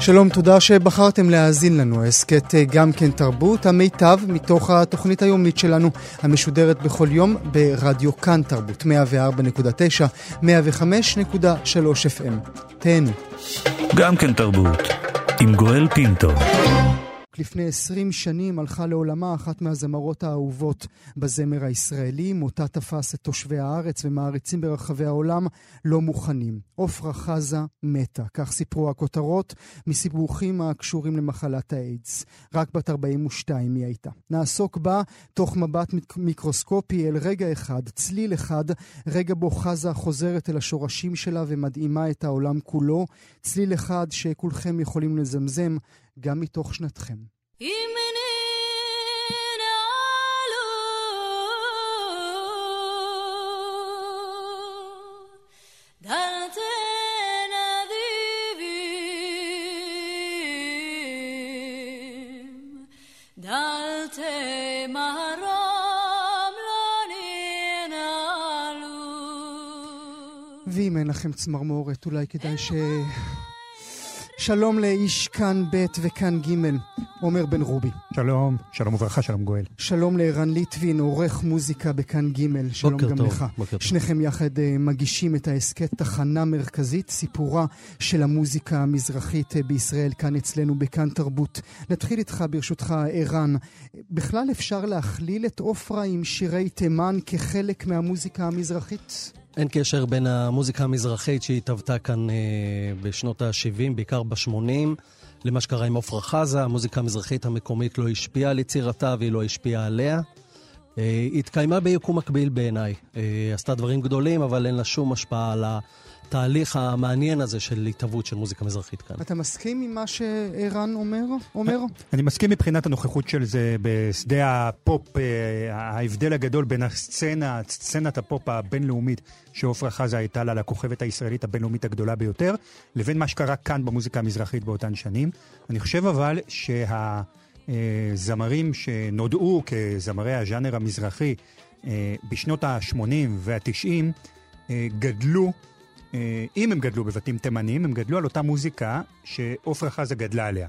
שלום, תודה שבחרתם להאזין לנו. הסכת אה, גם כן תרבות, המיטב מתוך התוכנית היומית שלנו, המשודרת בכל יום ברדיו כאן תרבות, 104.9, 105.3 FM. תהנו. גם כן תרבות, עם גואל פינטו. לפני 20 שנים הלכה לעולמה אחת מהזמרות האהובות בזמר הישראלי, מותה תפס את תושבי הארץ ומעריצים ברחבי העולם לא מוכנים. עפרה חזה מתה, כך סיפרו הכותרות, מסיבוכים הקשורים למחלת האיידס. רק בת 42 היא הייתה. נעסוק בה תוך מבט מיקרוסקופי אל רגע אחד, צליל אחד, רגע בו חזה חוזרת אל השורשים שלה ומדהימה את העולם כולו, צליל אחד שכולכם יכולים לזמזם גם מתוך שנתכם. ואם אין לכם צמרמורת, אולי כדאי ש... שלום לאיש כאן ב' וכאן ג', עומר בן רובי. שלום, שלום וברכה, שלום גואל. שלום לערן ליטבין, עורך מוזיקה בכאן ג', שלום גם טוב, לך. בוקר טוב. שניכם יחד uh, מגישים את ההסכת תחנה מרכזית, סיפורה של המוזיקה המזרחית uh, בישראל, כאן אצלנו בכאן תרבות. נתחיל איתך ברשותך, ערן. בכלל אפשר להכליל את עופרה עם שירי תימן כחלק מהמוזיקה המזרחית? אין קשר בין המוזיקה המזרחית שהיא התהוותה כאן אה, בשנות ה-70, בעיקר ב-80, למה שקרה עם עפרה חזה. המוזיקה המזרחית המקומית לא השפיעה על יצירתה והיא לא השפיעה עליה. אה, התקיימה ביקום מקביל בעיניי. אה, עשתה דברים גדולים, אבל אין לה שום השפעה על התהליך המעניין הזה של התהוות של מוזיקה מזרחית כאן. אתה מסכים עם מה שערן אומר? אומר? אני מסכים מבחינת הנוכחות של זה בשדה הפופ, אה, ההבדל הגדול בין הסצנה, סצנת הפופ הבינלאומית שעופרה חזה הייתה לה לכוכבת הישראלית הבינלאומית הגדולה ביותר, לבין מה שקרה כאן במוזיקה המזרחית באותן שנים. אני חושב אבל שהזמרים שנודעו כזמרי הז'אנר המזרחי אה, בשנות ה-80 וה-90 גדלו אה, אם הם גדלו בבתים תימנים, הם גדלו על אותה מוזיקה שעופרה חזה גדלה עליה.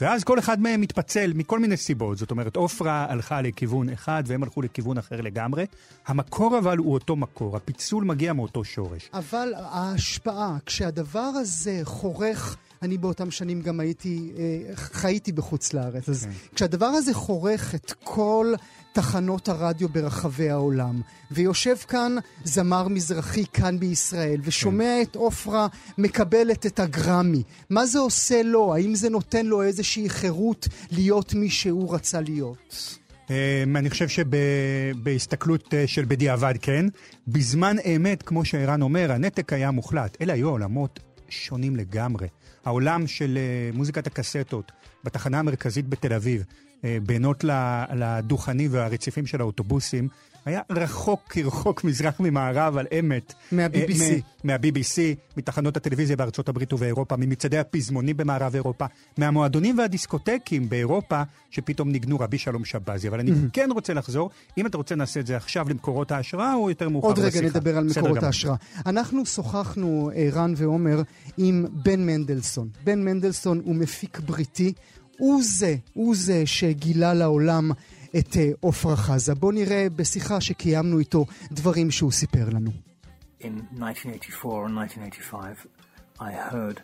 ואז כל אחד מהם מתפצל מכל מיני סיבות. זאת אומרת, עופרה הלכה לכיוון אחד והם הלכו לכיוון אחר לגמרי. המקור אבל הוא אותו מקור, הפיצול מגיע מאותו שורש. אבל ההשפעה, כשהדבר הזה חורך... אני באותם שנים גם הייתי, אה, חייתי בחוץ לארץ, אז כן. כשהדבר הזה חורך את כל תחנות הרדיו ברחבי העולם, ויושב כאן זמר מזרחי כאן בישראל, ושומע כן. את עופרה מקבלת את הגרמי, מה זה עושה לו? האם זה נותן לו איזושהי חירות להיות מי שהוא רצה להיות? אמ, אני חושב שבהסתכלות אה, של בדיעבד כן. בזמן אמת, כמו שערן אומר, הנתק היה מוחלט. אלה היו עולמות שונים לגמרי. העולם של אה, מוזיקת הקסטות בתחנה המרכזית בתל אביב, אה, בינות לדוכנים והרציפים של האוטובוסים, היה רחוק כרחוק מזרח ממערב על אמת. מה-BBC. אה, מה-BBC, מתחנות הטלוויזיה בארצות הברית ובאירופה, ממצעדי הפזמונים במערב אירופה, מהמועדונים והדיסקוטקים באירופה, שפתאום ניגנו רבי שלום שבזי. אבל אני כן רוצה לחזור, אם אתה רוצה נעשה את זה עכשיו למקורות ההשראה, או יותר מאוחר עוד בשיחה. רגע נדבר על מקורות. ההשראה. אנחנו שוחחנו, אה, רן ועומר, עם בן מנדלסון. בן מנדלסון הוא מפיק בריטי. הוא זה, הוא זה שגילה לעולם את אה, עפרה חזה. בואו נראה בשיחה שקיימנו איתו דברים שהוא סיפר לנו. in 1984 and 1985, I heard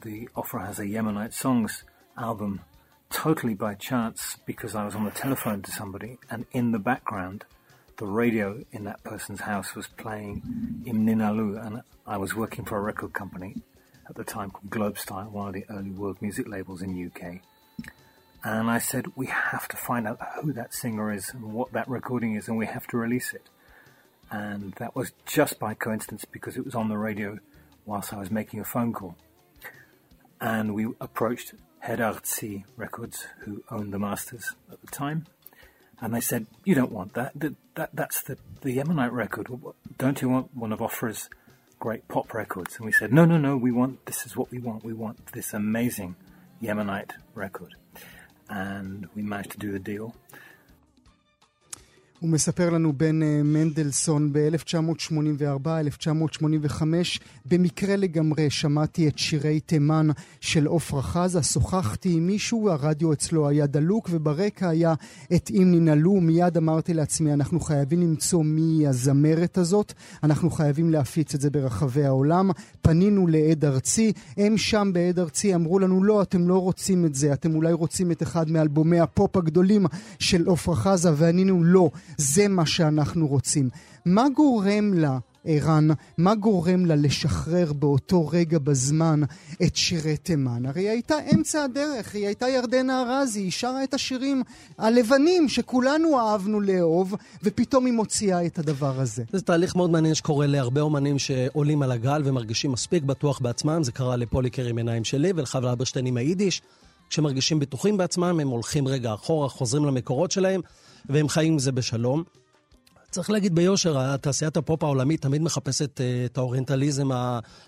the Opera Has a Yemenite Songs album totally by chance because I was on the telephone to somebody, and in the background, the radio in that person's house was playing Imninalu, and I was working for a record company at the time called Globestyle, one of the early world music labels in UK. And I said, we have to find out who that singer is and what that recording is, and we have to release it and that was just by coincidence because it was on the radio whilst I was making a phone call. And we approached Head Artsy Records, who owned the masters at the time, and they said, "You don't want that. that, that that's the the Yemenite record. Don't you want one of Ofra's great pop records?" And we said, "No, no, no. We want this is what we want. We want this amazing Yemenite record." And we managed to do the deal. הוא מספר לנו בן מנדלסון ב-1984-1985, במקרה לגמרי שמעתי את שירי תימן של עפרה חזה, שוחחתי עם מישהו, הרדיו אצלו היה דלוק, וברקע היה את אם ננעלו, מיד אמרתי לעצמי, אנחנו חייבים למצוא מי הזמרת הזאת, אנחנו חייבים להפיץ את זה ברחבי העולם. פנינו לעד ארצי, הם שם בעד ארצי אמרו לנו, לא, אתם לא רוצים את זה, אתם אולי רוצים את אחד מאלבומי הפופ הגדולים של עפרה חזה, וענינו, לא. זה מה שאנחנו רוצים. מה גורם לה, ערן, מה גורם לה לשחרר באותו רגע בזמן את שירי תימן? הרי היא הייתה אמצע הדרך, היא הייתה ירדנה ארזי, היא שרה את השירים הלבנים שכולנו אהבנו לאהוב, ופתאום היא מוציאה את הדבר הזה. זה תהליך מאוד מעניין שקורה להרבה אומנים שעולים על הגל ומרגישים מספיק בטוח בעצמם. זה קרה לפוליקר עם עיניים שלי ולחווה אלברשטיין עם היידיש. כשמרגישים בטוחים בעצמם, הם הולכים רגע אחורה, חוזרים למקורות שלהם. והם חיים עם זה בשלום. צריך להגיד ביושר, תעשיית הפופ העולמית תמיד מחפשת uh, את האוריינטליזם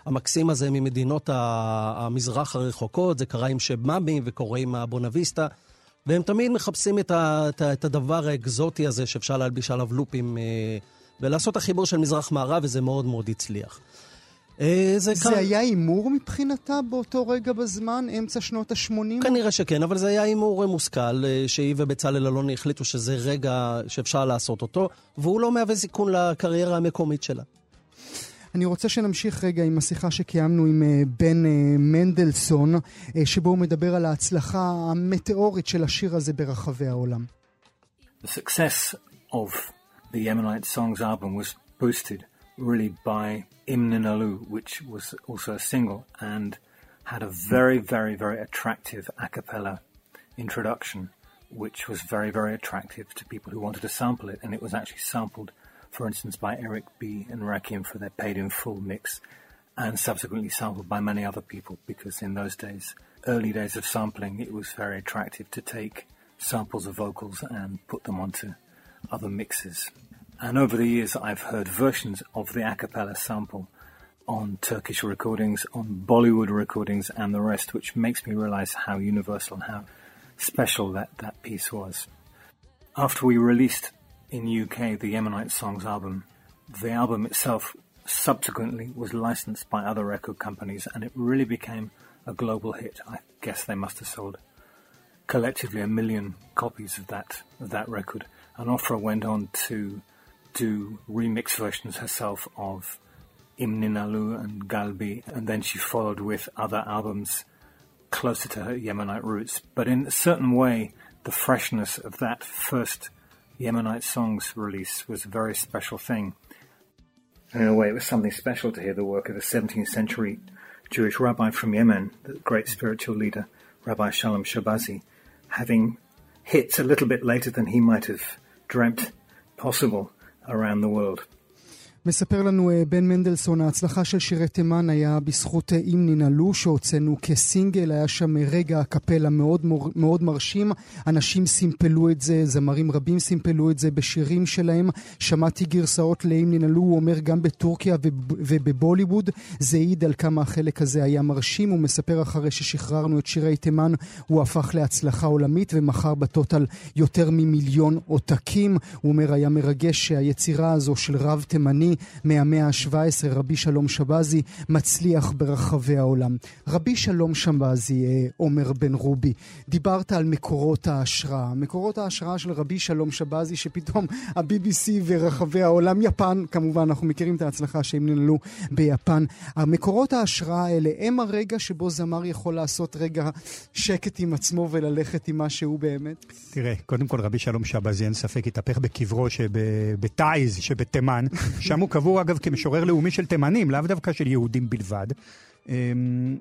המקסים הזה ממדינות המזרח הרחוקות, זה קרה עם שבמבי וקורה עם הבונביסטה, והם תמיד מחפשים את, הדבר האקזוטי הזה שאפשר להלביש עליו לופים uh, ולעשות החיבור של מזרח-מערב, וזה מאוד מאוד הצליח. אה, זה, זה כאן... היה הימור מבחינתה באותו רגע בזמן, אמצע שנות ה-80? כנראה שכן, אבל זה היה הימור מושכל, אה, שהיא ובצלאל אלוני החליטו שזה רגע שאפשר לעשות אותו, והוא לא מהווה סיכון לקריירה המקומית שלה. אני רוצה שנמשיך רגע עם השיחה שקיימנו עם אה, בן מנדלסון, שבו הוא מדבר על ההצלחה המטאורית של השיר הזה ברחבי העולם. The success of the Yemenite Songs album was boosted really by Imninalu, which was also a single and had a very, very, very attractive a cappella introduction, which was very, very attractive to people who wanted to sample it. And it was actually sampled, for instance, by Eric B. and Rakim for their paid in full mix, and subsequently sampled by many other people because in those days, early days of sampling, it was very attractive to take samples of vocals and put them onto other mixes. And over the years, I've heard versions of the a cappella sample on Turkish recordings, on Bollywood recordings, and the rest, which makes me realize how universal and how special that, that piece was. After we released in UK the Yemenite Songs album, the album itself subsequently was licensed by other record companies and it really became a global hit. I guess they must have sold collectively a million copies of that of that record. And Ofra went on to do remix versions herself of Imninalu and Galbi, and then she followed with other albums closer to her Yemenite roots. But in a certain way, the freshness of that first Yemenite songs release was a very special thing. In a way, it was something special to hear the work of a 17th century Jewish rabbi from Yemen, the great spiritual leader, Rabbi Shalom Shabazi, having hits a little bit later than he might have dreamt possible around the world. מספר לנו אה, בן מנדלסון, ההצלחה של שירי תימן היה בזכות אה, אם ננעלו שהוצאנו כסינגל, היה שם אה, רגע הקפלה מאוד, מאוד מרשים, אנשים סימפלו את זה, זמרים רבים סימפלו את זה בשירים שלהם, שמעתי גרסאות לאם ננעלו, הוא אומר גם בטורקיה ובבוליווד, זה העיד על כמה החלק הזה היה מרשים, הוא מספר אחרי ששחררנו את שירי תימן, הוא הפך להצלחה עולמית ומכר בטוטל יותר ממיליון עותקים, הוא אומר היה מרגש שהיצירה הזו של רב תימני מהמאה ה-17, רבי שלום שבזי, מצליח ברחבי העולם. רבי שלום שבזי, אה, עומר בן רובי, דיברת על מקורות ההשראה. מקורות ההשראה של רבי שלום שבזי, שפתאום ה-BBC ורחבי העולם, יפן, כמובן, אנחנו מכירים את ההצלחה שהם ננעלו ביפן. המקורות ההשראה האלה הם הרגע שבו זמר יכול לעשות רגע שקט עם עצמו וללכת עם מה שהוא באמת? תראה, קודם כל רבי שלום שבזי, אין ספק, התהפך בקברו שבתאיז שבתימן, שם הוא קבור אגב כמשורר לאומי של תימנים, לאו דווקא של יהודים בלבד. אמ,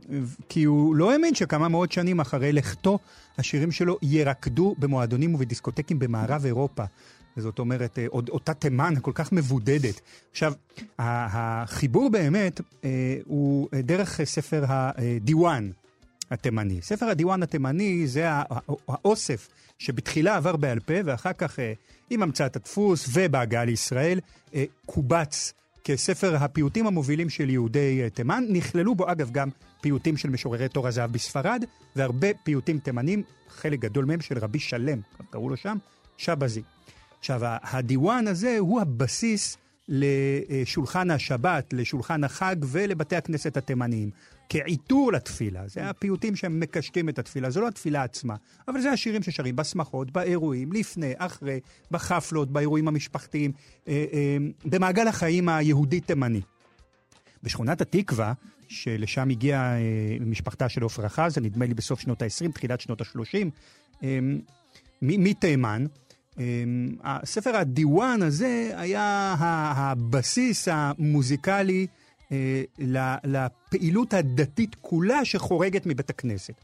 כי הוא לא האמין שכמה מאות שנים אחרי לכתו, השירים שלו ירקדו במועדונים ובדיסקוטקים במערב אירופה. זאת אומרת, אה, אותה תימן כל כך מבודדת. עכשיו, החיבור באמת אה, הוא דרך ספר הדיוואן התימני. ספר הדיוואן התימני זה האוסף שבתחילה עבר בעל פה, ואחר כך, עם המצאת הדפוס ובהגעה לישראל, קובץ כספר הפיוטים המובילים של יהודי תימן. נכללו בו, אגב, גם פיוטים של משוררי תור הזהב בספרד, והרבה פיוטים תימנים, חלק גדול מהם של רבי שלם, קראו לו שם, שבזי. עכשיו, הדיוואן הזה הוא הבסיס לשולחן השבת, לשולחן החג ולבתי הכנסת התימניים. כעיטור לתפילה, זה הפיוטים שהם מקשטים את התפילה, זו לא התפילה עצמה, אבל זה השירים ששרים בשמחות, באירועים, לפני, אחרי, בחפלות, באירועים המשפחתיים, אה, אה, במעגל החיים היהודי-תימני. בשכונת התקווה, שלשם הגיעה אה, משפחתה של עפרה חזה, נדמה לי בסוף שנות ה-20, תחילת שנות ה-30, אה, מתימן. אה, הספר הדיוואן הזה היה הבסיס המוזיקלי אה, לפעילות הדתית כולה שחורגת מבית הכנסת.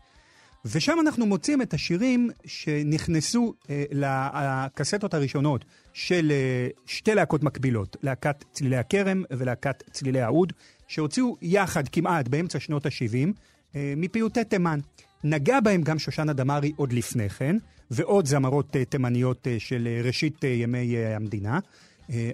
ושם אנחנו מוצאים את השירים שנכנסו אה, לקסטות הראשונות של אה, שתי להקות מקבילות, להקת צלילי הכרם ולהקת צלילי האוד, שהוציאו יחד כמעט באמצע שנות ה-70 אה, מפיוטי תימן. נגע בהם גם שושנה דמארי עוד לפני כן, ועוד זמרות אה, תימניות אה, של אה, ראשית ימי המדינה.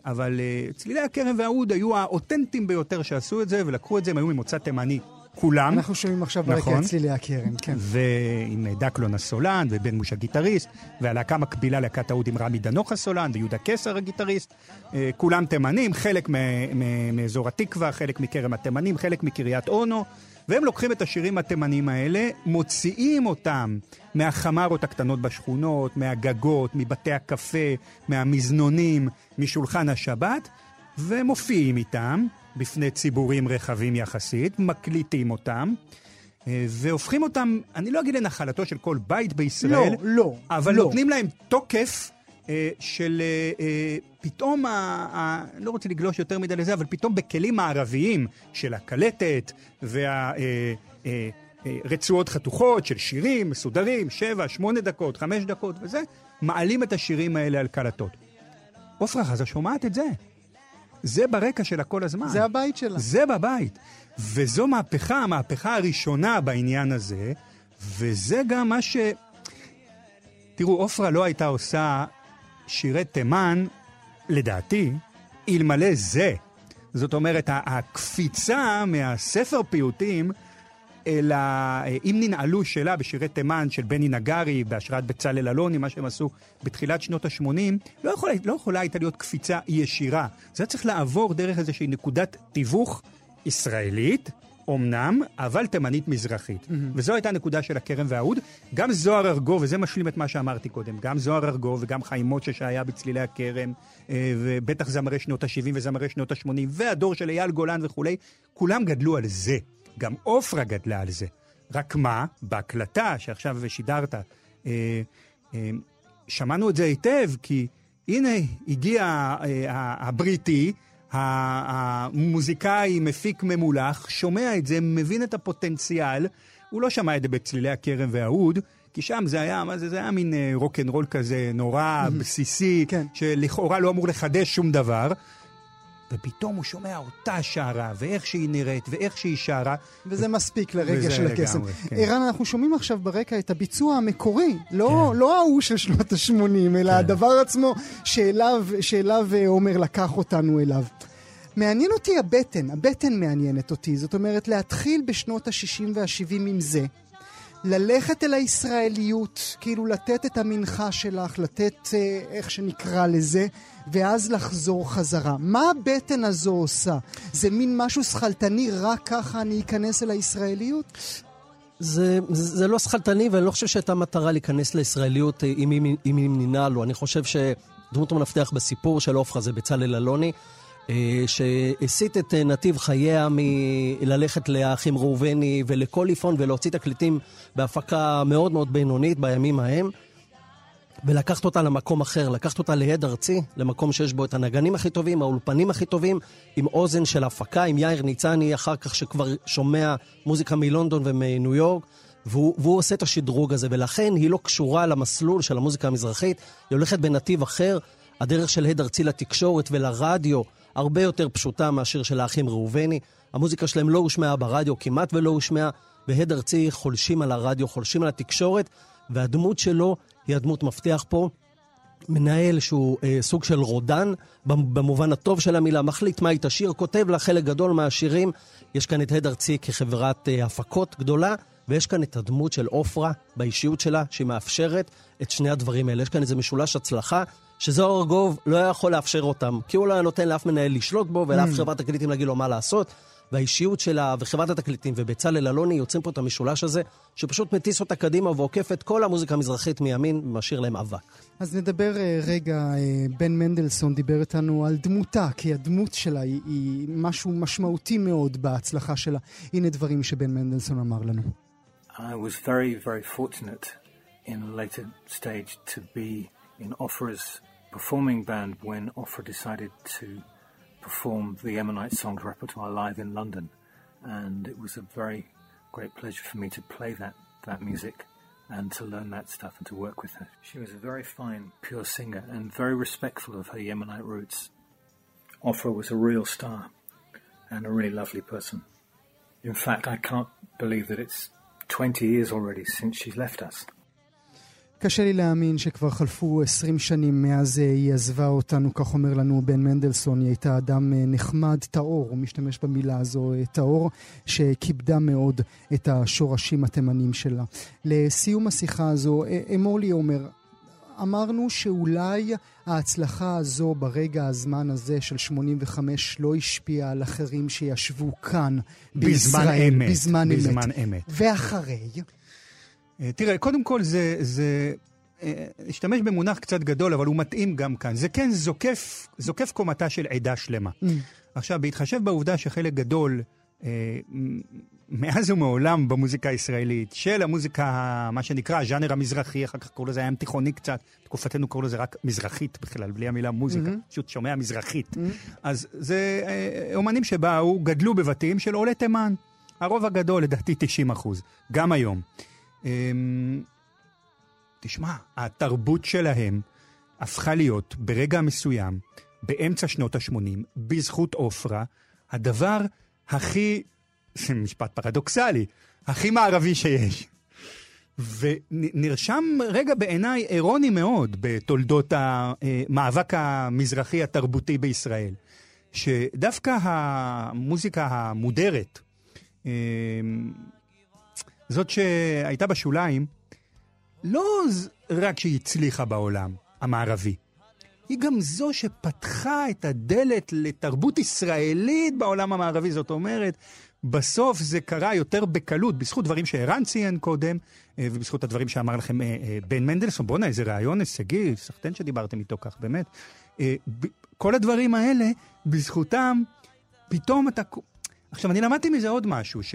אבל צלילי הכרם והאוד היו האותנטיים ביותר שעשו את זה, ולקחו את זה, הם היו ממוצא תימני כולם. אנחנו שומעים עכשיו נכון. ברקע צלילי הכרם, כן. ועם דקלון הסולן, ובן מוש הגיטריסט, והלהקה מקבילה להקת האוד עם רמי דנוך הסולן, ויהודה קסר הגיטריסט. אה, כולם תימנים, חלק מאזור התקווה, חלק מכרם התימנים, חלק מקריית אונו. והם לוקחים את השירים התימנים האלה, מוציאים אותם מהחמרות הקטנות בשכונות, מהגגות, מבתי הקפה, מהמזנונים, משולחן השבת, ומופיעים איתם. בפני ציבורים רחבים יחסית, מקליטים אותם. אה, והופכים אותם, אני לא אגיד לנחלתו של כל בית בישראל, לא, לא, אבל לא. נותנים להם תוקף אה, של אה, פתאום, ה, ה, לא רוצה לגלוש יותר מדי לזה, אבל פתאום בכלים מערביים של הקלטת והרצועות חתוכות של שירים מסודרים, שבע, שמונה דקות, חמש דקות וזה, מעלים את השירים האלה על קלטות. עפרה חזה שומעת את זה. זה ברקע שלה כל הזמן. זה הבית שלה. זה בבית. וזו מהפכה, המהפכה הראשונה בעניין הזה, וזה גם מה ש... תראו, עופרה לא הייתה עושה שירי תימן, לדעתי, אלמלא זה. זאת אומרת, הקפיצה מהספר פיוטים אלא אם ננעלו שלה בשירי תימן של בני נגרי, בהשראת בצלאל אלוני, מה שהם עשו בתחילת שנות ה-80, לא יכולה, לא יכולה הייתה להיות קפיצה ישירה. זה צריך לעבור דרך איזושהי נקודת תיווך ישראלית, אמנם, אבל תימנית מזרחית. Mm-hmm. וזו הייתה הנקודה של הכרם והאוד. גם זוהר ארגו, וזה משלים את מה שאמרתי קודם, גם זוהר ארגו וגם חיים מוצ'ה שהיה בצלילי הכרם, אה, ובטח זמרי שנות ה-70 וזמרי שנות ה-80, והדור של אייל גולן וכולי, כולם גדלו על זה. גם עופרה גדלה על זה. רק מה, בהקלטה שעכשיו שידרת, אה, אה, שמענו את זה היטב, כי הנה הגיע אה, הבריטי, המוזיקאי, מפיק ממולח, שומע את זה, מבין את הפוטנציאל. הוא לא שמע את זה בצלילי הכרם והאוד, כי שם זה היה, מה זה, זה היה מין אה, רוקנרול כזה נורא, בסיסי, כן. שלכאורה לא אמור לחדש שום דבר. ופתאום הוא שומע אותה שרה, ואיך שהיא נראית, ואיך שהיא שרה. וזה ו... מספיק לרגע של הקסם. כן. ערן, אנחנו שומעים עכשיו ברקע את הביצוע המקורי, לא, כן. לא ההוא של שנות ה-80, אלא כן. הדבר עצמו שאליו, שאליו אה, עומר לקח אותנו אליו. מעניין אותי הבטן, הבטן מעניינת אותי. זאת אומרת, להתחיל בשנות ה-60 וה-70 עם זה. ללכת אל הישראליות, כאילו לתת את המנחה שלך, לתת אה, איך שנקרא לזה, ואז לחזור חזרה. מה הבטן הזו עושה? זה מין משהו שכלתני, רק ככה אני אכנס אל הישראליות? זה, זה לא שכלתני, ואני לא חושב שהייתה מטרה להיכנס לישראליות אה, אם היא נמנעה לו. אני חושב שדמות המפתח בסיפור של עופרה זה בצלאל אלוני. אה, שהסיט את אה, נתיב חייה מללכת לאחים ראובני ולקוליפון ולהוציא תקליטים בהפקה מאוד מאוד בינונית בימים ההם. ולקחת אותה למקום אחר, לקחת אותה ליד ארצי, למקום שיש בו את הנגנים הכי טובים, האולפנים הכי טובים, עם אוזן של הפקה, עם יאיר ניצני, אחר כך שכבר שומע מוזיקה מלונדון ומניו יורק, והוא, והוא עושה את השדרוג הזה, ולכן היא לא קשורה למסלול של המוזיקה המזרחית, היא הולכת בנתיב אחר, הדרך של הד ארצי לתקשורת ולרדיו הרבה יותר פשוטה מאשר של האחים ראובני. המוזיקה שלהם לא הושמעה ברדיו, כמעט ולא הושמעה, והד ארצי חולשים על הרדיו, חולשים על התקשורת, והדמות שלו היא הדמות מפתח פה. מנהל שהוא אה, סוג של רודן, במובן הטוב של המילה, מחליט מה היא תשאיר, כותב לה חלק גדול מהשירים. יש כאן את הד ארצי כחברת אה, הפקות גדולה, ויש כאן את הדמות של עופרה באישיות שלה, שהיא מאפשרת את שני הדברים האלה. יש כאן איזה משולש הצלחה, שזוהר ארגוב לא היה יכול לאפשר אותם, כי הוא לא היה נותן לאף מנהל לשלוט בו ולאף mm. חברת תקליטים להגיד לו מה לעשות. והאישיות שלה וחברת התקליטים ובצלאל אלוני יוצרים פה את המשולש הזה, שפשוט מטיס אותה קדימה ועוקף את כל המוזיקה המזרחית מימין ומשאיר להם אבק. אז נדבר אה, רגע, אה, בן מנדלסון דיבר איתנו על דמותה, כי הדמות שלה היא, היא משהו משמעותי מאוד בהצלחה שלה. הנה דברים שבן מנדלסון אמר לנו. I was very, very fortunate in a later stage to be in Ofra's performing band when Ofra decided to perform the Ammonite Songs repertoire live in London. And it was a very great pleasure for me to play that, that music and to learn that stuff and to work with her. She was a very fine, pure singer and very respectful of her Yemenite roots. Ofra was a real star and a really lovely person. In fact, I can't believe that it's 20 years already since she's left us. קשה לי להאמין שכבר חלפו 20 שנים מאז אה, היא עזבה אותנו, כך אומר לנו בן מנדלסון. היא הייתה אדם אה, נחמד, טהור, הוא משתמש במילה הזו, אה, טהור, שכיבדה מאוד את השורשים התימנים שלה. לסיום השיחה הזו, אמור לי אומר, אמרנו שאולי ההצלחה הזו ברגע הזמן הזה של 85 לא השפיעה על אחרים שישבו כאן בזמן בישראל, אמת, בזמן, בזמן אמת. אמת. ואחרי? אה, תראה, קודם כל זה, זה, אשתמש אה, במונח קצת גדול, אבל הוא מתאים גם כאן. זה כן זוקף, זוקף קומתה של עדה שלמה. Mm. עכשיו, בהתחשב בעובדה שחלק גדול, אה, מאז ומעולם במוזיקה הישראלית, של המוזיקה, מה שנקרא, הז'אנר המזרחי, אחר כך קראו לזה הים תיכוני קצת, תקופתנו קראו לזה רק מזרחית בכלל, בלי המילה מוזיקה, mm-hmm. פשוט שומע מזרחית. Mm-hmm. אז זה אה, אומנים שבאו, גדלו בבתים של עולי תימן. הרוב הגדול, לדעתי 90 אחוז, גם היום. אמ, תשמע, התרבות שלהם הפכה להיות ברגע מסוים, באמצע שנות ה-80, בזכות עופרה, הדבר הכי, זה משפט פרדוקסלי, הכי מערבי שיש. ונרשם רגע בעיניי אירוני מאוד בתולדות המאבק המזרחי התרבותי בישראל, שדווקא המוזיקה המודרת, אמ, זאת שהייתה בשוליים, לא רק שהיא הצליחה בעולם המערבי, היא גם זו שפתחה את הדלת לתרבות ישראלית בעולם המערבי. זאת אומרת, בסוף זה קרה יותר בקלות, בזכות דברים שערן ציין קודם, אה, ובזכות הדברים שאמר לכם אה, אה, בן מנדלסון. בואנה, איזה רעיון הישגי, סחטיין שדיברתם איתו כך, באמת. כל הדברים האלה, בזכותם, פתאום אתה... עכשיו, אני למדתי מזה עוד משהו, ש...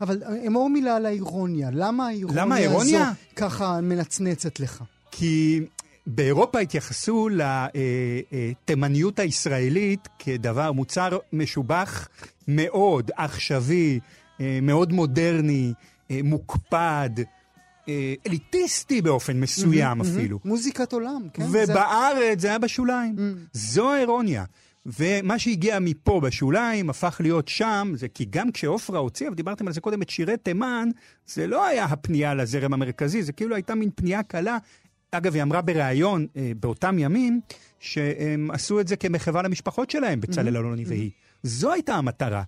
אבל אמור מילה על האירוניה. למה האירוניה, למה האירוניה? הזו ככה מנצנצת לך? כי באירופה התייחסו לתימניות הישראלית כדבר, מוצר משובח מאוד, עכשווי, אה, מאוד מודרני, אה, מוקפד. אה, אליטיסטי באופן מסוים mm-hmm, אפילו. Mm-hmm. מוזיקת עולם, כן. ובארץ זה, זה היה בשוליים. Mm. זו האירוניה. ומה שהגיע מפה בשוליים הפך להיות שם, זה כי גם כשעופרה הוציאה, ודיברתם על זה קודם, את שירי תימן, זה לא היה הפנייה לזרם המרכזי, זה כאילו הייתה מין פנייה קלה. אגב, היא אמרה בריאיון אה, באותם ימים, שהם עשו את זה כמחווה למשפחות שלהם, בצלאל mm-hmm. אלוני והיא. זו הייתה המטרה.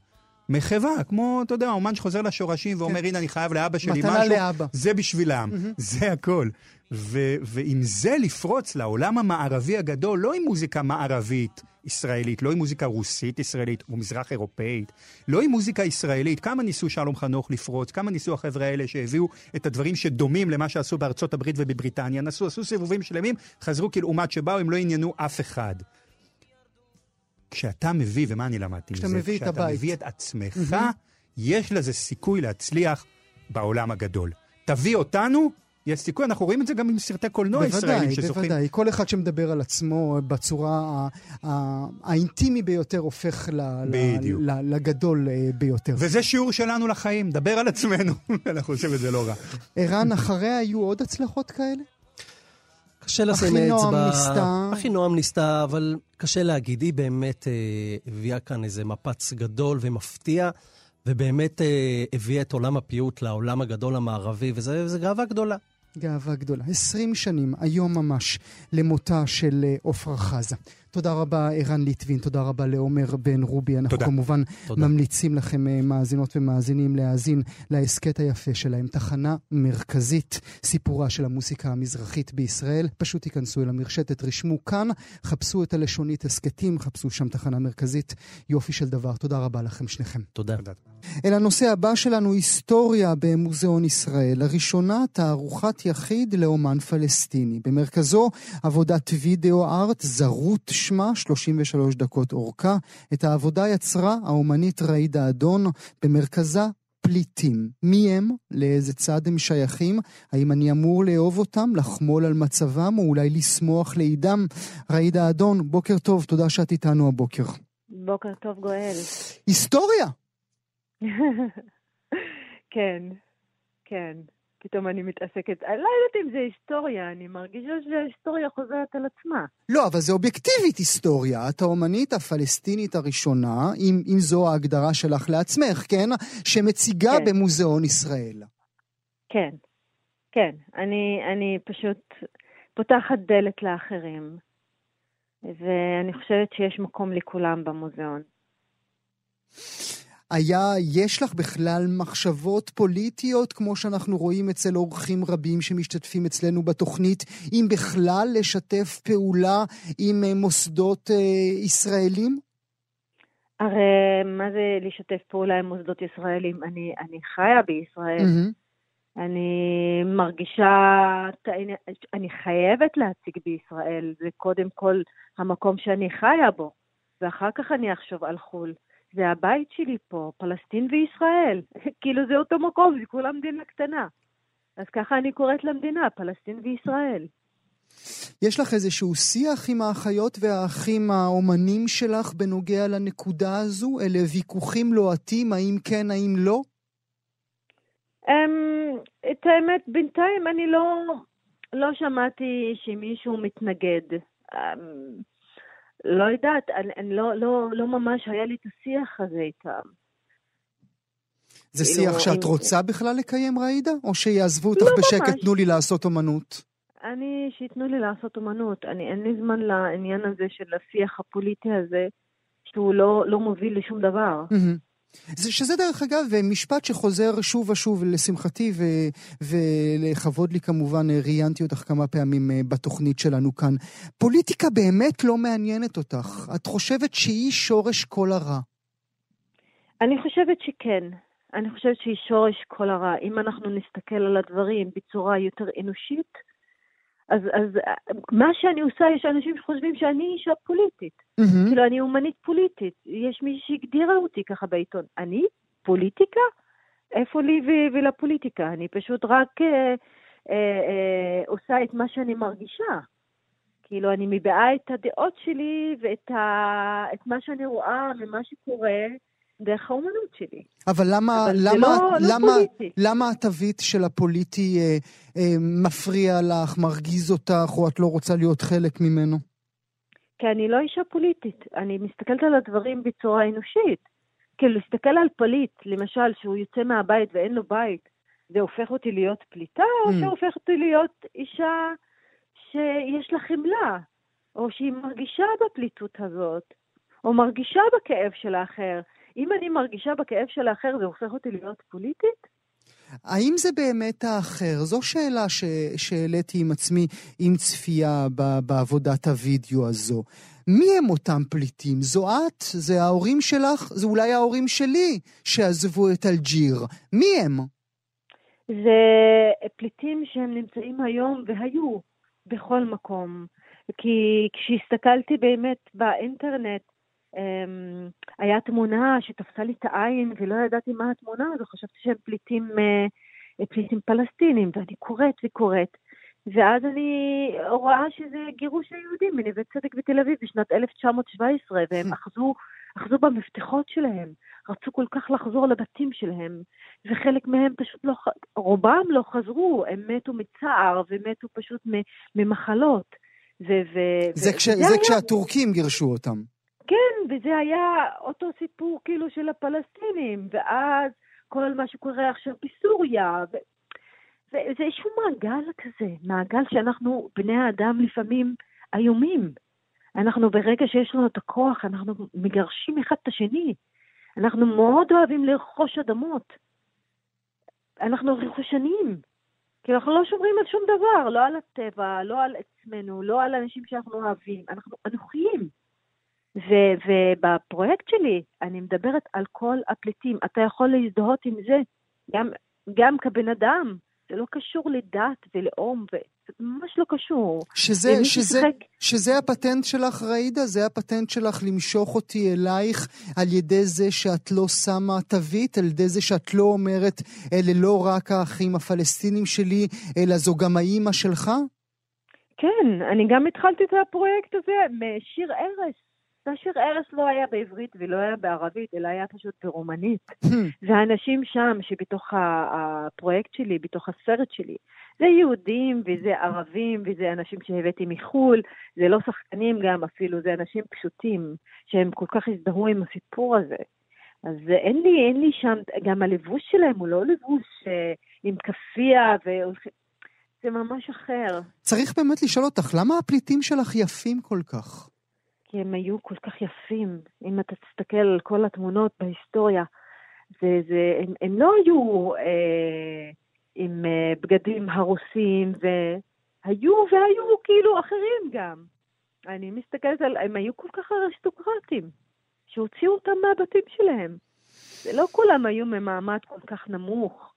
מחווה, כמו, אתה יודע, אומן שחוזר לשורשים ואומר, כן. הנה, אני חייב לאבא שלי משהו. מתנה לאבא. זה בשבילם, mm-hmm. זה הכל. ו- ועם זה לפרוץ לעולם המערבי הגדול, לא עם מוזיקה מערבית ישראלית, לא עם מוזיקה רוסית ישראלית או מזרח אירופאית, לא עם מוזיקה ישראלית. כמה ניסו שלום חנוך לפרוץ, כמה ניסו החבר'ה האלה שהביאו את הדברים שדומים למה שעשו בארצות הברית ובבריטניה, נסו, עשו סיבובים שלמים, חזרו כלעומת שבאו, הם לא עניינו אף אחד. כשאתה מביא, ומה אני למדתי מזה? כשאתה מביא את הבית. כשאתה מביא את עצמך, mm-hmm. יש לזה סיכוי להצליח בעולם הגדול. תביא אותנו, יש סיכוי, אנחנו רואים את זה גם עם סרטי קולנוע ישראלים שזוכים. בוודאי, בוודאי. כל אחד שמדבר על עצמו בצורה האינטימי ביותר הופך ל, ל, לגדול אה, ביותר. וזה שיעור שלנו לחיים, דבר על עצמנו. אנחנו עושים את זה לא רע. ערן, אחריה היו עוד הצלחות כאלה? קשה לשים אצבע. אחינועם ניסתה. אחינועם ניסתה, אבל קשה להגיד. היא באמת אה, הביאה כאן איזה מפץ גדול ומפתיע, ובאמת אה, הביאה את עולם הפיוט לעולם הגדול המערבי, וזו גאווה גדולה. גאווה גדולה. 20 שנים, היום ממש, למותה של אה, עפרה חזה. תודה רבה, ערן ליטבין, תודה רבה לעומר בן רובי. אנחנו תודה. כמובן תודה. ממליצים לכם, אה, מאזינות ומאזינים, להאזין להסכת היפה שלהם. תחנה מרכזית, סיפורה של המוסיקה המזרחית בישראל. פשוט תיכנסו אל המרשתת, רשמו כאן, חפשו את הלשונית הסכתים, חפשו שם תחנה מרכזית. יופי של דבר. תודה רבה לכם שניכם. תודה. תודה. אל הנושא הבא שלנו, היסטוריה במוזיאון ישראל. לראשונה תערוכת יחיד לאומן פלסטיני. במרכזו עבודת וידאו ארט, זרות שמה, 33 דקות אורכה. את העבודה יצרה האומנית ראידה אדון, במרכזה פליטים. מי הם? לאיזה צד הם שייכים? האם אני אמור לאהוב אותם, לחמול על מצבם, או אולי לשמוח לאידם? ראידה אדון, בוקר טוב, תודה שאת איתנו הבוקר. בוקר טוב, גואל. היסטוריה! כן, כן. פתאום אני מתעסקת, אני לא יודעת אם זה היסטוריה, אני מרגישה שההיסטוריה חוזרת על עצמה. לא, אבל זה אובייקטיבית היסטוריה. את האומנית הפלסטינית הראשונה, אם, אם זו ההגדרה שלך לעצמך, כן? שמציגה כן. במוזיאון ישראל. כן, כן. אני, אני פשוט פותחת דלת לאחרים, ואני חושבת שיש מקום לכולם במוזיאון. היה, יש לך בכלל מחשבות פוליטיות, כמו שאנחנו רואים אצל אורחים רבים שמשתתפים אצלנו בתוכנית, אם בכלל לשתף פעולה עם אה, מוסדות אה, ישראלים? הרי מה זה לשתף פעולה עם מוסדות ישראלים? אני, אני חיה בישראל. מהמם. אני מרגישה, אני חייבת להציג בישראל, זה קודם כל המקום שאני חיה בו, ואחר כך אני אחשוב על חו"ל. זה הבית שלי פה, פלסטין וישראל. כאילו זה אותו מקום, זה כולה מדינה קטנה. אז ככה אני קוראת למדינה, פלסטין וישראל. יש לך איזשהו שיח עם האחיות והאחים האומנים שלך בנוגע לנקודה הזו? אלה ויכוחים לוהטים, האם כן, האם לא? אמ, את האמת, בינתיים אני לא, לא שמעתי שמישהו מתנגד. אמ, לא יודעת, אני, אני לא, לא, לא ממש היה לי את השיח הזה איתם. זה כאילו, שיח שאת רוצה בכלל לקיים, ראידה? או שיעזבו אותך לא בשקט, ממש. תנו לי לעשות אומנות? אני, שייתנו לי לעשות אומנות. אני, אין לי זמן לעניין הזה של השיח הפוליטי הזה, שהוא לא, לא מוביל לשום דבר. מהמם. זה, שזה דרך אגב משפט שחוזר שוב ושוב לשמחתי ו, ולכבוד לי כמובן אה, ראיינתי אותך כמה פעמים אה, בתוכנית שלנו כאן. פוליטיקה באמת לא מעניינת אותך. את חושבת שהיא שורש כל הרע. אני חושבת שכן. אני חושבת שהיא שורש כל הרע. אם אנחנו נסתכל על הדברים בצורה יותר אנושית, אז, אז מה שאני עושה, יש אנשים שחושבים שאני אישה פוליטית. מהמם. כאילו, אני אומנית פוליטית. יש מי שהגדירה אותי ככה בעיתון. אני? פוליטיקה? איפה לי ו- ולפוליטיקה? אני פשוט רק אה, אה, אה, עושה את מה שאני מרגישה. כאילו, אני מביעה את הדעות שלי ואת ה... את מה שאני רואה ממה שקורה דרך האומנות שלי. אבל למה, אבל למה, לא- לא למה, פוליטי. למה התווית של הפוליטי אה, אה, מפריע לך, מרגיז אותך, או את לא רוצה להיות חלק ממנו? כי אני לא אישה פוליטית. אני מסתכלת על הדברים בצורה אנושית. כאילו, להסתכל על פליט, למשל, שהוא יוצא מהבית ואין לו בית, זה הופך אותי להיות פליטה, או Mm. שהופך אותי להיות אישה שיש לה חמלה, או שהיא מרגישה בפליטות הזאת, או מרגישה בכאב של האחר. אם אני מרגישה בכאב של האחר, זה הופך אותי להיות פוליטית? האם זה באמת האחר? זו שאלה ש... שהעליתי עם עצמי עם צפייה ב... בעבודת הוידאו הזו. מי הם אותם פליטים? זו את? זה ההורים שלך? זה אולי ההורים שלי שעזבו את אלג'יר. מי הם? זה פליטים שהם נמצאים היום והיו בכל מקום. כי כשהסתכלתי באמת באינטרנט, היה תמונה שתפסה לי את העין ולא ידעתי מה התמונה הזו, חשבתי שהם פליטים, אה, פליטים פלסטינים, ואני קוראת וקוראת. ואז אני רואה שזה גירוש היהודים מנווה צדק בתל אביב בשנת 1917, והם אחזו אחזו במפתחות שלהם, רצו כל כך לחזור לבתים שלהם, וחלק מהם פשוט לא, רובם לא חזרו, הם מתו מצער ומתו פשוט ממחלות. ו- ו- זה, כש, זה היה... כשהטורקים גירשו אותם. כן, וזה היה אותו סיפור כאילו של הפלסטינים, ואז כל מה שקורה עכשיו בסוריה, ו... וזה איזשהו מעגל כזה, מעגל שאנחנו, בני האדם, לפעמים איומים. אנחנו, ברגע שיש לנו את הכוח, אנחנו מגרשים אחד את השני. אנחנו מאוד אוהבים לרכוש אדמות. אנחנו רכושנים. כי אנחנו לא שומרים על שום דבר, לא על הטבע, לא על עצמנו, לא על אנשים שאנחנו אוהבים. אנחנו אנוכיים. ו- ובפרויקט שלי אני מדברת על כל הפליטים. אתה יכול להזדהות עם זה, גם, גם כבן אדם. זה לא קשור לדת ולאום, זה ממש לא קשור. שזה, שזה, שחק... שזה הפטנט שלך, ראידה? זה הפטנט שלך למשוך אותי אלייך על ידי זה שאת לא שמה תווית, על ידי זה שאת לא אומרת, אלה לא רק האחים הפלסטינים שלי, אלא זו גם האימא שלך? כן, אני גם התחלתי את הפרויקט הזה משיר ארס. והשיר ארס לא היה בעברית ולא היה בערבית, אלא היה פשוט ברומנית. והאנשים שם, שבתוך הפרויקט שלי, בתוך הסרט שלי, זה יהודים וזה ערבים וזה אנשים שהבאתי מחו"ל, זה לא שחקנים גם אפילו, זה אנשים פשוטים, שהם כל כך הזדהו עם הסיפור הזה. אז אין לי, אין לי שם, גם הלבוש שלהם הוא לא לבוש אה, עם כאפיה והולכים... זה ממש אחר. צריך באמת לשאול אותך, למה הפליטים שלך יפים כל כך? כי הם היו כל כך יפים. אם אתה תסתכל על כל התמונות בהיסטוריה, זה, זה, הם, הם לא היו אה, עם אה, בגדים הרוסים, והיו והיו כאילו אחרים גם. אני מסתכלת על, הם היו כל כך אריסטוקרטים, שהוציאו אותם מהבתים שלהם. ולא כולם היו ממעמד כל כך נמוך.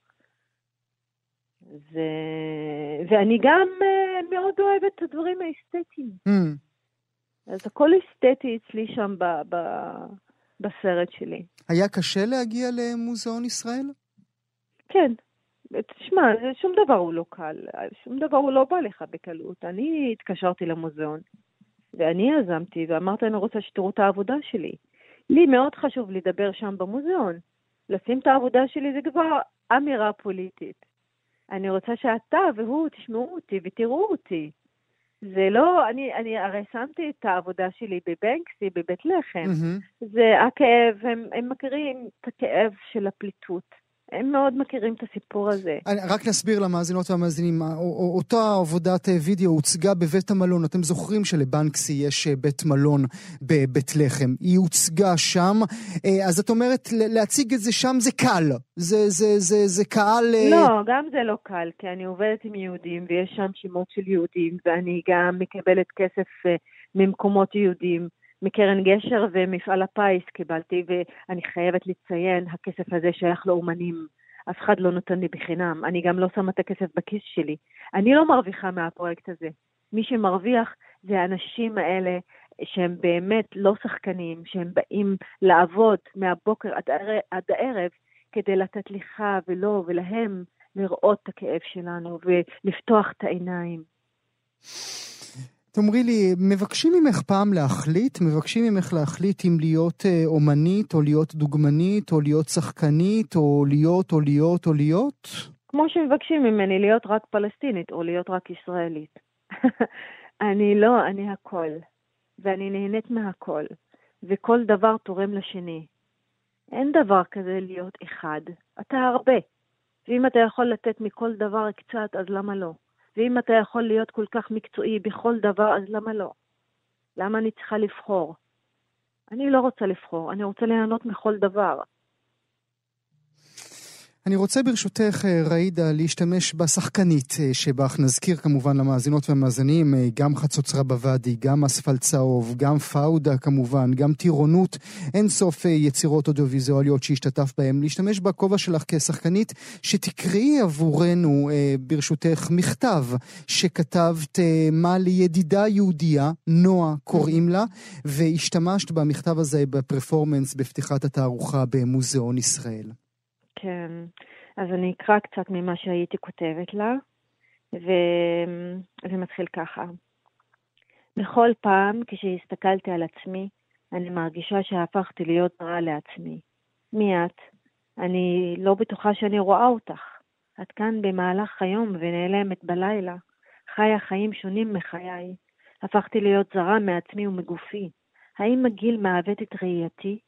ו... ואני גם uh, מאוד אוהבת את הדברים האסתטיים. Mm. אז הכל אסתטי אצלי שם ב, ב, בסרט שלי. היה קשה להגיע למוזיאון ישראל? כן. תשמע, שום דבר הוא לא קל, שום דבר הוא לא בא לך בקלות. אני התקשרתי למוזיאון, ואני יזמתי, ואמרתי, אני רוצה שתראו את העבודה שלי. לי מאוד חשוב לדבר שם במוזיאון. לשים את העבודה שלי זה כבר אמירה פוליטית. אני רוצה שאתה והוא תשמעו אותי ותראו אותי. זה לא, אני, אני הרי שמתי את העבודה שלי בבנקסי, בבית לחם. Mm-hmm. זה הכאב, הם, הם מכירים את הכאב של הפליטות. הם מאוד מכירים את הסיפור הזה. אני, רק נסביר למאזינות והמאזינים, אותה עבודת אה, וידאו הוצגה בבית המלון. אתם זוכרים שלבנקסי יש אה, בית מלון בבית לחם. היא הוצגה שם, אה, אז את אומרת, להציג את זה שם זה קל. זה, זה, זה, זה קהל... לא, גם זה לא קל, כי אני עובדת עם יהודים, ויש שם שמות של יהודים, ואני גם מקבלת כסף ממקומות יהודים. מקרן גשר ומפעל הפיס קיבלתי, ואני חייבת לציין, הכסף הזה שייך לאומנים. אף אחד לא נותן לי בחינם. אני גם לא שמה את הכסף בכיס שלי. אני לא מרוויחה מהפרויקט הזה. מי שמרוויח זה האנשים האלה שהם באמת לא שחקנים, שהם באים לעבוד מהבוקר עד, עד הערב כדי לתת לך ולו ולהם לראות את הכאב שלנו ולפתוח את העיניים. תאמרי לי, מבקשים ממך פעם להחליט? מבקשים ממך להחליט אם להיות אה, אומנית, או להיות דוגמנית, או להיות שחקנית, או להיות, או להיות, או להיות? כמו שמבקשים ממני להיות רק פלסטינית, או להיות רק ישראלית. אני לא, אני הכל. ואני נהנית מהכל. וכל דבר תורם לשני. אין דבר כזה להיות אחד. אתה הרבה. ואם אתה יכול לתת מכל דבר קצת, אז למה לא? ואם אתה יכול להיות כל כך מקצועי בכל דבר, אז למה לא? למה אני צריכה לבחור? אני לא רוצה לבחור, אני רוצה ליהנות מכל דבר. אני רוצה ברשותך, אה, ראידה, להשתמש בשחקנית אה, שבך. נזכיר כמובן למאזינות והמאזינים, אה, גם חצוצרה בוואדי, גם אספלט צהוב, גם פאודה כמובן, גם טירונות, אין סוף יצירות אודיו-ויזואליות שהשתתף בהן. להשתמש בכובע שלך כשחקנית, שתקראי עבורנו, ברשותך, מכתב שכתבת מה לידידה יהודייה, נועה קוראים לה, והשתמשת במכתב הזה בפרפורמנס בפתיחת התערוכה במוזיאון ישראל. כן. אז אני אקרא קצת ממה שהייתי כותבת לה, וזה מתחיל ככה. בכל פעם כשהסתכלתי על עצמי, אני מרגישה שהפכתי להיות רע לעצמי. מי את? אני לא בטוחה שאני רואה אותך. את כאן במהלך היום ונעלמת בלילה. חיה חיים שונים מחיי. הפכתי להיות זרה מעצמי ומגופי. האם הגיל מעוות את ראייתי?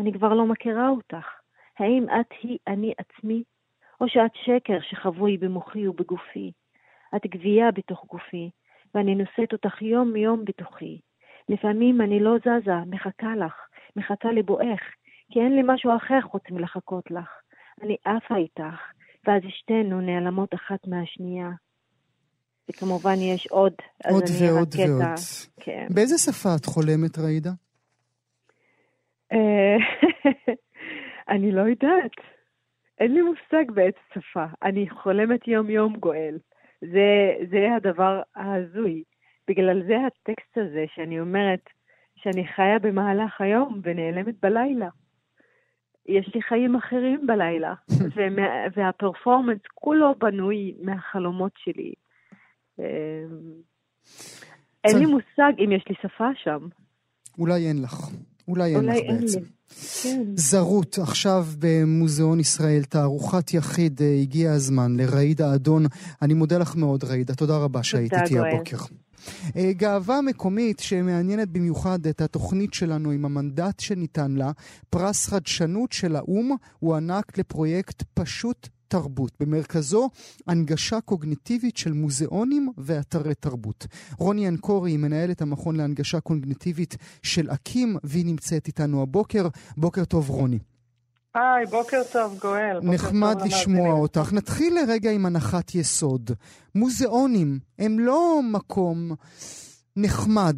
אני כבר לא מכירה אותך. האם את היא אני עצמי? או שאת שקר שחבוי במוחי ובגופי? את גבייה בתוך גופי, ואני נושאת אותך יום-יום בתוכי. לפעמים אני לא זזה, מחכה לך, מחכה לבואך, כי אין לי משהו אחר חוץ מלחכות לך. אני עפה איתך, ואז שתינו נעלמות אחת מהשנייה. וכמובן יש עוד, אז עוד אני ועוד ועוד. כן. באיזה שפה את חולמת, ראידה? אני לא יודעת. אין לי מושג באיזה שפה. אני חולמת יום-יום גואל. זה, זה הדבר ההזוי. בגלל זה הטקסט הזה שאני אומרת שאני חיה במהלך היום ונעלמת בלילה. יש לי חיים אחרים בלילה, והפרפורמנס כולו בנוי מהחלומות שלי. אמ, אין לי מושג אם יש לי שפה שם. אולי אין לך. אולי אין לך בעצם. כן. זרות, עכשיו במוזיאון ישראל, תערוכת יחיד, אה, הגיע הזמן לראידה אדון. אני מודה לך מאוד, ראידה. תודה רבה שהיית איתי הבוקר. אה, גאווה מקומית שמעניינת במיוחד את התוכנית שלנו עם המנדט שניתן לה, פרס חדשנות של האו"ם הוענק לפרויקט פשוט תרבות. במרכזו הנגשה קוגניטיבית של מוזיאונים ואתרי תרבות. רוני אנקורי היא מנהלת המכון להנגשה קוגניטיבית של אקים, והיא נמצאת איתנו הבוקר. בוקר טוב, רוני. היי, בוקר טוב, גואל. נחמד טוב לשמוע אותך. נתחיל לרגע עם הנחת יסוד. מוזיאונים הם לא מקום נחמד,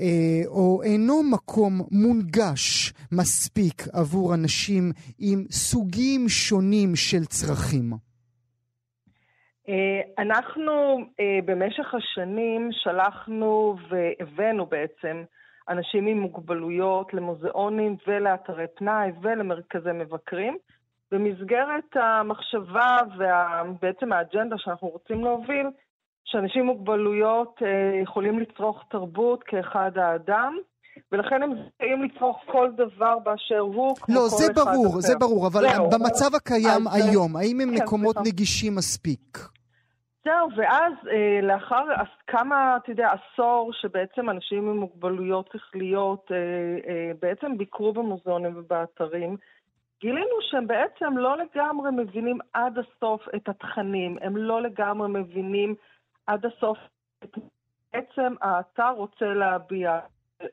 אה, או אינו מקום מונגש מספיק עבור אנשים עם סוגים שונים של צרכים. אה, אנחנו אה, במשך השנים שלחנו והבאנו בעצם אנשים עם מוגבלויות למוזיאונים ולאתרי פנאי ולמרכזי מבקרים. במסגרת המחשבה ובעצם האג'נדה שאנחנו רוצים להוביל, שאנשים עם מוגבלויות אה, יכולים לצרוך תרבות כאחד האדם, ולכן הם זכאים לצרוך כל דבר באשר הוא, כמו לא, כל זה אחד ברור, אחר. זה ברור, אבל זהו. במצב הקיים היום, האם הם כן, מקומות סליחה. נגישים מספיק? זהו, ואז אה, לאחר כמה, אתה יודע, עשור שבעצם אנשים עם מוגבלויות שכליות אה, אה, בעצם ביקרו במוזיאונים ובאתרים, גילינו שהם בעצם לא לגמרי מבינים עד הסוף את התכנים, הם לא לגמרי מבינים עד הסוף בעצם האתר רוצה להביע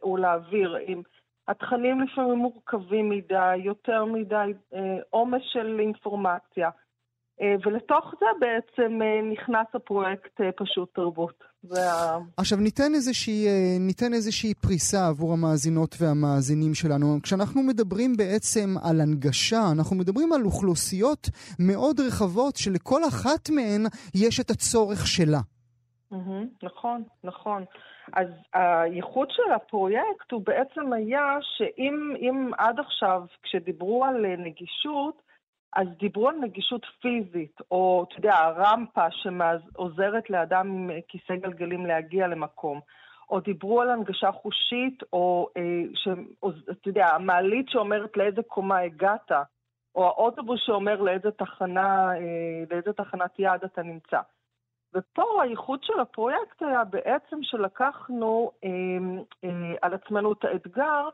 או להעביר. אם התכנים לפעמים מורכבים מדי, יותר מדי אה, עומס של אינפורמציה. אה, ולתוך זה בעצם אה, נכנס הפרויקט פשוט תרבות. וה... עכשיו ניתן איזושהי, ניתן איזושהי פריסה עבור המאזינות והמאזינים שלנו. כשאנחנו מדברים בעצם על הנגשה, אנחנו מדברים על אוכלוסיות מאוד רחבות שלכל אחת מהן יש את הצורך שלה. נכון, נכון. אז הייחוד של הפרויקט הוא בעצם היה שאם עד עכשיו, כשדיברו על נגישות, אז דיברו על נגישות פיזית, או, אתה יודע, הרמפה שעוזרת לאדם עם כיסא גלגלים להגיע למקום, או דיברו על הנגשה חושית, או, אה, או אתה יודע, המעלית שאומרת לאיזה קומה הגעת, או האוטובוס שאומר לאיזה תחנה, אה, לאיזה תחנת יעד אתה נמצא. ופה הייחוד של הפרויקט היה בעצם שלקחנו אה, אה, על עצמנו את האתגר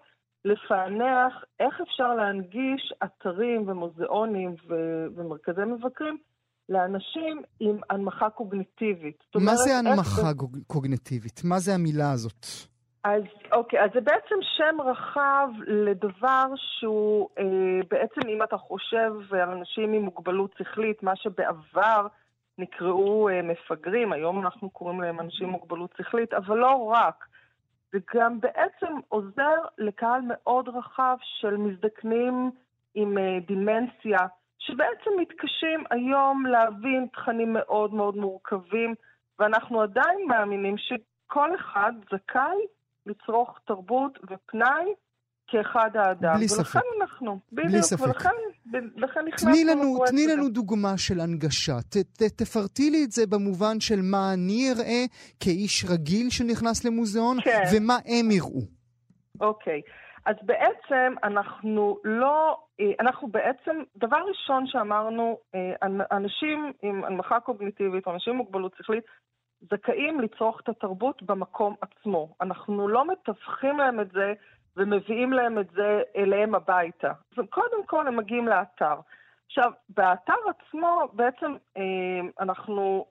לפענח איך אפשר להנגיש אתרים ומוזיאונים ו- ומרכזי מבקרים לאנשים עם הנמכה קוגניטיבית. מה אומרת, זה הנמכה איך... קוגניטיבית? מה זה המילה הזאת? אז אוקיי, אז זה בעצם שם רחב לדבר שהוא אה, בעצם אם אתה חושב על אנשים עם מוגבלות שכלית, מה שבעבר נקראו אה, מפגרים, היום אנחנו קוראים להם אנשים עם מוגבלות שכלית, אבל לא רק. זה גם בעצם עוזר לקהל מאוד רחב של מזדקנים עם אה, דימנציה, שבעצם מתקשים היום להבין תכנים מאוד מאוד מורכבים, ואנחנו עדיין מאמינים שכל אחד זכאי לצרוך תרבות ופנאי כאחד האדם. בלי ספק. ולכן אנחנו, בדיוק, בלי ספק. ולכן, ולכן נכנסנו תני לנו, תני לנו דוגמה של הנגשה. ת, ת, תפרטי לי את זה במובן של מה אני אראה כאיש רגיל שנכנס למוזיאון, כן. ומה הם יראו. אוקיי. אז בעצם אנחנו לא, אה, אנחנו בעצם, דבר ראשון שאמרנו, אה, אנשים עם הנמכה קוגניטיבית או אנשים עם מוגבלות שכלית, זכאים לצרוך את התרבות במקום עצמו. אנחנו לא מתווכים להם את זה ומביאים להם את זה אליהם הביתה. אז קודם כל הם מגיעים לאתר. עכשיו, באתר עצמו בעצם אה, אנחנו,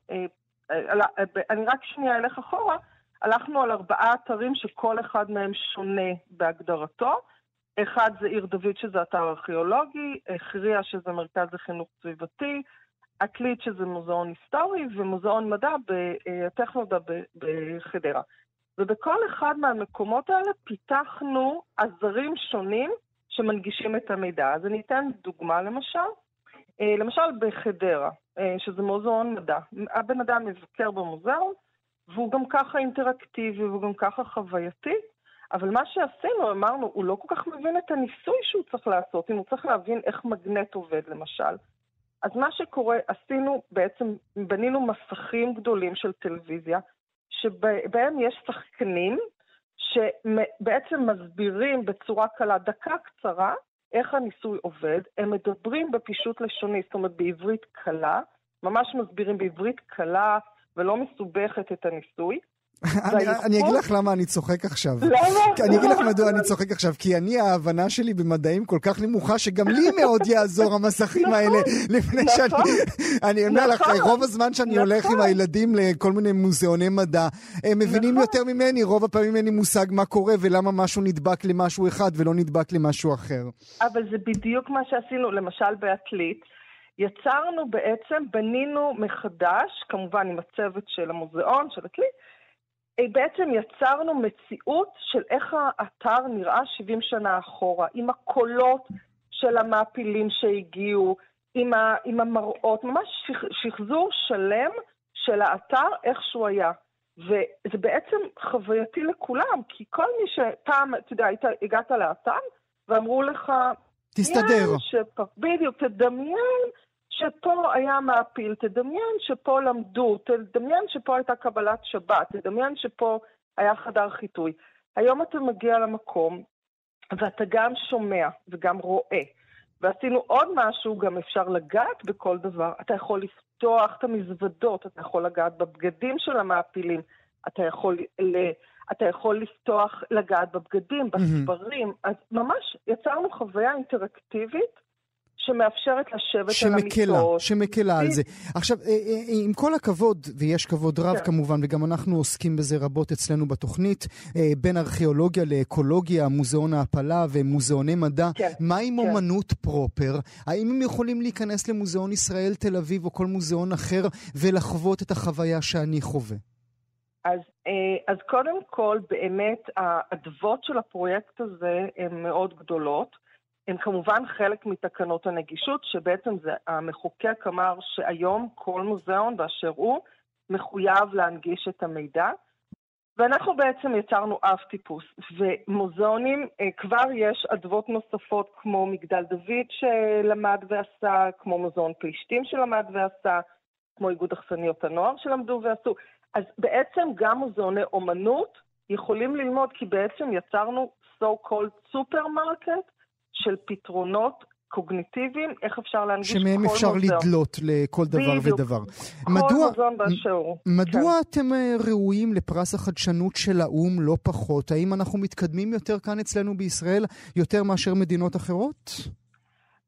אני רק שנייה אלך אחורה, הלכנו על ארבעה אתרים שכל אחד מהם שונה בהגדרתו. אחד זה עיר דוד, שזה אתר ארכיאולוגי, הכריע, שזה מרכז לחינוך סביבתי, עתלית, שזה מוזיאון היסטורי, ומוזיאון מדע, הטכנודע בחדרה. ובכל אחד מהמקומות האלה פיתחנו עזרים שונים שמנגישים את המידע. אז אני אתן דוגמה למשל. אה, למשל בחדרה, אה, שזה מוזיאון מדע. הבן אדם מבקר במוזיאון, והוא גם ככה אינטראקטיבי, והוא גם ככה חווייתי, אבל מה שעשינו, אמרנו, הוא לא כל כך מבין את הניסוי שהוא צריך לעשות, אם הוא צריך להבין איך מגנט עובד למשל. אז מה שקורה, עשינו בעצם, בנינו מסכים גדולים של טלוויזיה, שבהם יש שחקנים שבעצם מסבירים בצורה קלה, דקה קצרה, איך הניסוי עובד. הם מדברים בפישוט לשוני, זאת אומרת בעברית קלה, ממש מסבירים בעברית קלה, ולא מסובכת את הניסוי. אני אגיד לך למה אני צוחק עכשיו. למה? אני אגיד לך מדוע אני צוחק עכשיו, כי אני, ההבנה שלי במדעים כל כך נמוכה, שגם לי מאוד יעזור המסכים נכון, האלה, לפני שאני... נכון. אני אומר לך, נכון. רוב הזמן שאני הולך עם הילדים לכל מיני מוזיאוני מדע, הם מבינים יותר ממני, רוב הפעמים אין לי מושג מה קורה ולמה משהו נדבק למשהו אחד ולא נדבק למשהו אחר. אבל זה בדיוק מה שעשינו, למשל בעתלית. יצרנו בעצם, בנינו מחדש, כמובן עם הצוות של המוזיאון, של הכלי, בעצם יצרנו מציאות של איך האתר נראה 70 שנה אחורה, עם הקולות של המעפילים שהגיעו, עם, ה, עם המראות, ממש שח, שחזור שלם של האתר איך שהוא היה. וזה בעצם חווייתי לכולם, כי כל מי שפעם, אתה יודע, הגעת לאתר ואמרו לך, תסתדר. שפ... בדיוק, תדמיין שפה היה מעפיל, תדמיין שפה למדו, תדמיין שפה הייתה קבלת שבת, תדמיין שפה היה חדר חיטוי. היום אתה מגיע למקום ואתה גם שומע וגם רואה. ועשינו עוד משהו, גם אפשר לגעת בכל דבר. אתה יכול לפתוח את המזוודות, אתה יכול לגעת בבגדים של המעפילים, אתה יכול, ל... אתה יכול לפתוח, לגעת בבגדים, בספרים. Mm-hmm. אז ממש יצרנו חוויה אינטראקטיבית שמאפשרת לשבת שמקלה, על המיטות. שמקלה על זה. עכשיו, אה, אה, עם כל הכבוד, ויש כבוד רב כן. כמובן, וגם אנחנו עוסקים בזה רבות אצלנו בתוכנית, אה, בין ארכיאולוגיה לאקולוגיה, מוזיאון ההעפלה ומוזיאוני מדע, כן, מה עם כן. אומנות פרופר? האם הם יכולים להיכנס למוזיאון ישראל תל אביב או כל מוזיאון אחר ולחוות את החוויה שאני חווה? אז, אז קודם כל, באמת, האדוות של הפרויקט הזה הן מאוד גדולות. הם כמובן חלק מתקנות הנגישות, שבעצם זה, המחוקק אמר שהיום כל מוזיאון באשר הוא מחויב להנגיש את המידע. ואנחנו בעצם יצרנו אב טיפוס, ומוזיאונים, אה, כבר יש אדוות נוספות כמו מגדל דוד שלמד ועשה, כמו מוזיאון פלישתים שלמד ועשה, כמו איגוד אכסניות הנוער שלמדו ועשו. אז בעצם גם מוזיאוני אומנות יכולים ללמוד, כי בעצם יצרנו so called סופרמרקט, של פתרונות קוגניטיביים, איך אפשר להנגיש כל מוזיאון. שמהם אפשר לדלות לכל דבר בדיוק. ודבר. כל מדוע, מוזיאון באשר הוא. מדוע כן. אתם אה, ראויים לפרס החדשנות של האו"ם לא פחות? האם אנחנו מתקדמים יותר כאן אצלנו בישראל, יותר מאשר מדינות אחרות?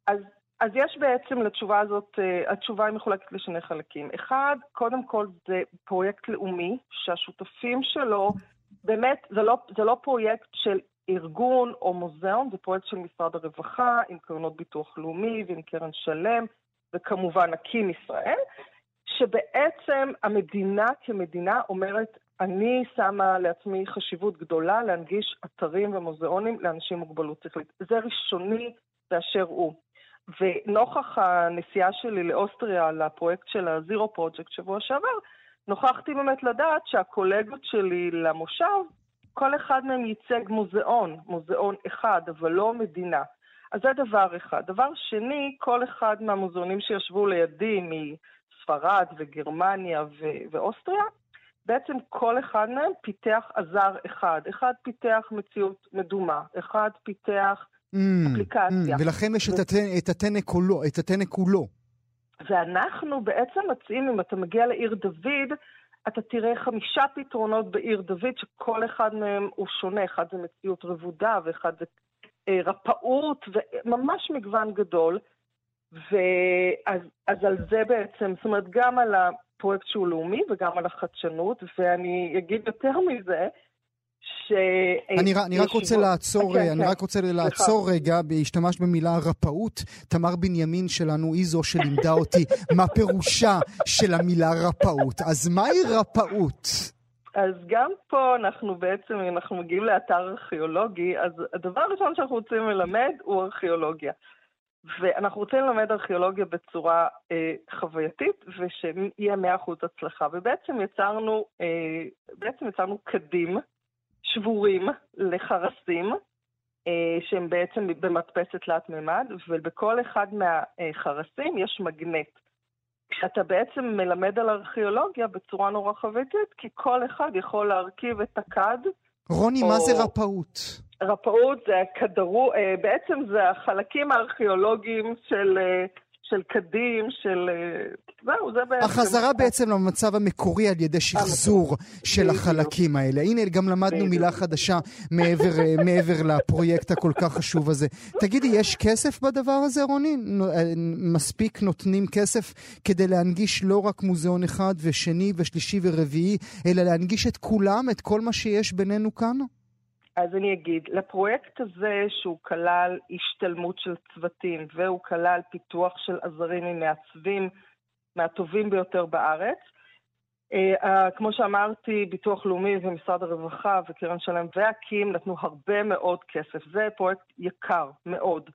אז, אז יש בעצם לתשובה הזאת, uh, התשובה היא מחולקת לשני חלקים. אחד, קודם כל זה פרויקט לאומי, שהשותפים שלו, באמת, זה לא, זה לא פרויקט של ארגון או מוזיאון, זה פרויקט של משרד הרווחה, עם קרנות ביטוח לאומי ועם קרן שלם, וכמובן אקים ישראל, שבעצם המדינה כמדינה אומרת, אני שמה לעצמי חשיבות גדולה להנגיש אתרים ומוזיאונים לאנשים עם מוגבלות שכלית. זה ראשוני באשר הוא. ונוכח הנסיעה שלי לאוסטריה לפרויקט של הזירו פרויקט שבוע שעבר, נוכחתי באמת לדעת שהקולגות שלי למושב כל אחד מהם ייצג מוזיאון, מוזיאון אחד, אבל לא מדינה. אז זה דבר אחד. דבר שני, כל אחד מהמוזיאונים שישבו לידי, מספרד וגרמניה ו- ואוסטריה, בעצם כל אחד מהם פיתח עזר אחד. אחד פיתח מציאות מדומה, אחד פיתח mm, אפליקציה. Mm, ולכן יש ו... את הטנא כולו, את הטנא כולו. ואנחנו בעצם מציעים, אם אתה מגיע לעיר דוד, אתה תראה חמישה פתרונות בעיר דוד, שכל אחד מהם הוא שונה. אחד זה מציאות רבודה, ואחד זה אה, רפאות, וממש מגוון גדול. ואז אז על זה בעצם, זאת אומרת, גם על הפרויקט שהוא לאומי וגם על החדשנות, ואני אגיד יותר מזה, ש... אני, אני רק רוצה לעצור, כן, אני כן. רק רוצה לעצור רגע, השתמשת במילה רפאות. תמר בנימין שלנו היא זו שלימדה אותי מה פירושה של המילה רפאות. אז מהי רפאות? אז גם פה אנחנו בעצם, אנחנו מגיעים לאתר ארכיאולוגי, אז הדבר הראשון שאנחנו רוצים ללמד הוא ארכיאולוגיה. ואנחנו רוצים ללמד ארכיאולוגיה בצורה אה, חווייתית ושיהיה 100% הצלחה. ובעצם יצרנו, אה, בעצם יצרנו קדים שבורים לחרסים, אה, שהם בעצם במדפסת תלת מימד, ובכל אחד מהחרסים יש מגנט. כשאתה בעצם מלמד על ארכיאולוגיה בצורה נורא חווייתית, כי כל אחד יכול להרכיב את הכד. רוני, או... מה זה רפאות? רפאות זה הכדרו, אה, בעצם זה החלקים הארכיאולוגיים של, אה, של קדים, של... אה, זהו, זה בעצם... החזרה בעצם למצב המקורי על ידי שחזור של החלקים האלה. הנה, גם למדנו מילה חדשה מעבר, מעבר לפרויקט הכל כך חשוב הזה. תגידי, יש כסף בדבר הזה, רוני? מספיק נותנים כסף כדי להנגיש לא רק מוזיאון אחד ושני ושלישי ורביעי, אלא להנגיש את כולם, את כל מה שיש בינינו כאן? אז אני אגיד, לפרויקט הזה שהוא כלל השתלמות של צוותים והוא כלל פיתוח של עזרים עם מעצבים מהטובים ביותר בארץ, Uh, כמו שאמרתי, ביטוח לאומי ומשרד הרווחה וקרן שלם ואקים נתנו הרבה מאוד כסף. זה פרויקט יקר מאוד.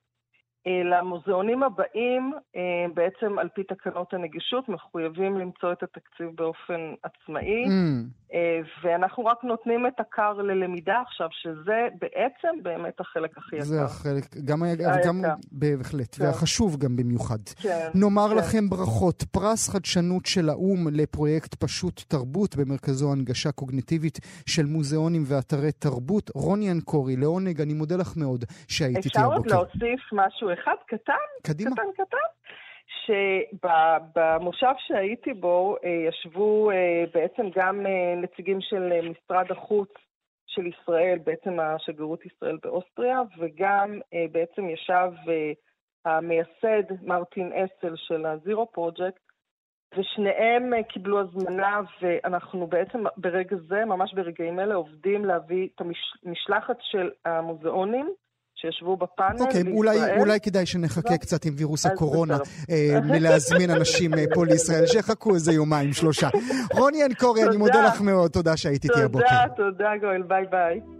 אה, למוזיאונים הבאים, אה, בעצם על פי תקנות הנגישות, מחויבים למצוא את התקציב באופן עצמאי, mm. אה, ואנחנו רק נותנים את הכר ללמידה עכשיו, שזה בעצם באמת החלק הכי יקר. זה החלק, גם, גם בהחלט, כן. והחשוב גם במיוחד. כן, נאמר כן. לכם ברכות, פרס חדשנות של האו"ם לפרויקט פשוט תרבות, במרכזו הנגשה קוגניטיבית של מוזיאונים ואתרי תרבות. רוני אנקורי, לעונג, אני מודה לך מאוד שהיית איתי הבוקר. אפשר עוד להוסיף משהו אחד קטן, קדימה. קטן קטן, שבמושב שהייתי בו אה, ישבו אה, בעצם גם אה, נציגים של משרד החוץ של ישראל, בעצם השגרירות ישראל באוסטריה, וגם בעצם ישב המייסד מרטין אסל של הזירו פרוג'קט, ושניהם קיבלו הזמנה, ואנחנו בעצם ברגע זה, ממש ברגעים אלה, עובדים להביא את המשלחת של המוזיאונים שישבו בפאנל אוקיי, בישראל. אולי, אולי כדאי שנחכה לא. קצת עם וירוס הקורונה אה, מלהזמין אנשים אה, פה לישראל, שיחכו איזה יומיים, שלושה. רוני אנקורי, אני מודה לך מאוד, תודה שהיית איתי הבוקר. תודה, תודה גואל, ביי ביי.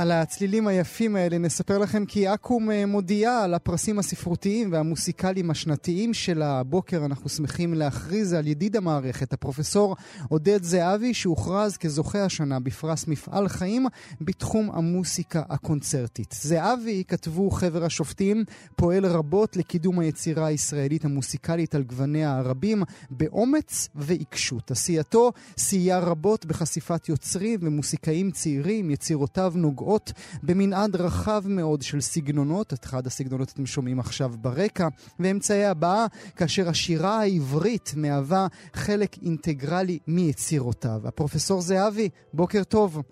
על הצלילים היפים האלה נספר לכם כי אקו"ם אה, מודיעה על הפרסים הספרותיים והמוסיקליים השנתיים של הבוקר. אנחנו שמחים להכריז על ידיד המערכת, הפרופסור עודד זהבי, שהוכרז כזוכה השנה בפרס מפעל חיים בתחום המוסיקה הקונצרטית. זהבי, כתבו חבר השופטים, פועל רבות לקידום היצירה הישראלית המוסיקלית על גווניה הרבים, באומץ ועיקשות. עשייתו סייע רבות בחשיפת יוצרים ומוסיקאים צעירים, יצירותיו נוגעות נוגעות במנעד רחב מאוד של סגנונות, את אחד הסגנונות אתם שומעים עכשיו ברקע, ואמצעי הבאה, כאשר השירה העברית מהווה חלק אינטגרלי מיצירותיו. הפרופסור זהבי, בוקר טוב.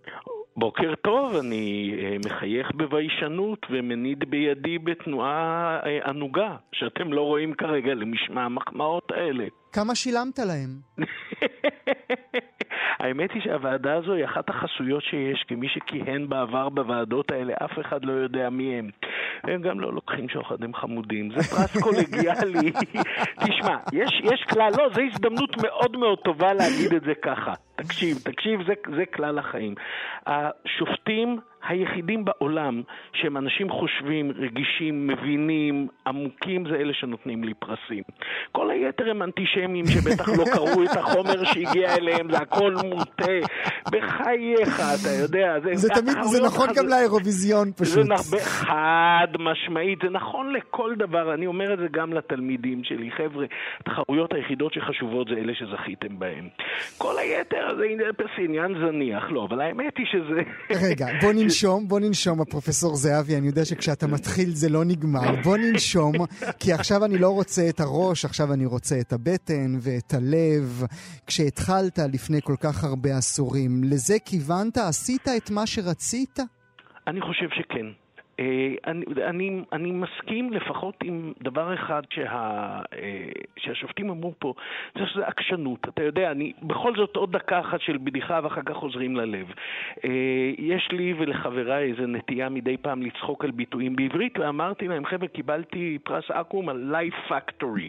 בוקר טוב, אני אה, מחייך בביישנות ומניד בידי בתנועה אה, ענוגה, שאתם לא רואים כרגע למשמע המחמאות האלה. כמה שילמת להם? האמת היא שהוועדה הזו היא אחת החסויות שיש, כי מי שכיהן בעבר בוועדות האלה, אף אחד לא יודע מי הם. הם גם לא לוקחים שוחד, הם חמודים. זה פרס קולגיאלי. תשמע, יש, יש כלל, לא, זו הזדמנות מאוד מאוד טובה להגיד את זה ככה. תקשיב, תקשיב, זה, זה כלל החיים. השופטים היחידים בעולם שהם אנשים חושבים, רגישים, מבינים, עמוקים, זה אלה שנותנים לי פרסים. כל היתר הם אנטישמים שבטח לא קראו את החומר שהגיע אליהם, זה הכל מוטה. בחייך, אתה יודע. זה, זה תמיד, זה נכון גם לאירוויזיון פשוט. זה חד משמעית, זה נכון לכל דבר. אני אומר את זה גם לתלמידים שלי. חבר'ה, התחרויות היחידות שחשובות זה אלה שזכיתם בהן. כל היתר זה עניין זניח, לא, אבל האמת היא שזה... רגע, בוא ננשום, בוא ננשום, הפרופסור זהבי, אני יודע שכשאתה מתחיל זה לא נגמר. בוא ננשום, כי עכשיו אני לא רוצה את הראש, עכשיו אני רוצה את הבטן ואת הלב. כשהתחלת לפני כל כך הרבה עשורים, לזה כיוונת? עשית את מה שרצית? אני חושב שכן. אה, אני, אני, אני מסכים לפחות עם דבר אחד שה, אה, שהשופטים אמרו פה, זה שזה עקשנות. אתה יודע, אני בכל זאת עוד דקה אחת של בדיחה ואחר כך חוזרים ללב. אה, יש לי ולחבריי איזו נטייה מדי פעם לצחוק על ביטויים בעברית, ואמרתי להם, חבר'ה, קיבלתי פרס אקו"ם על Life Factory.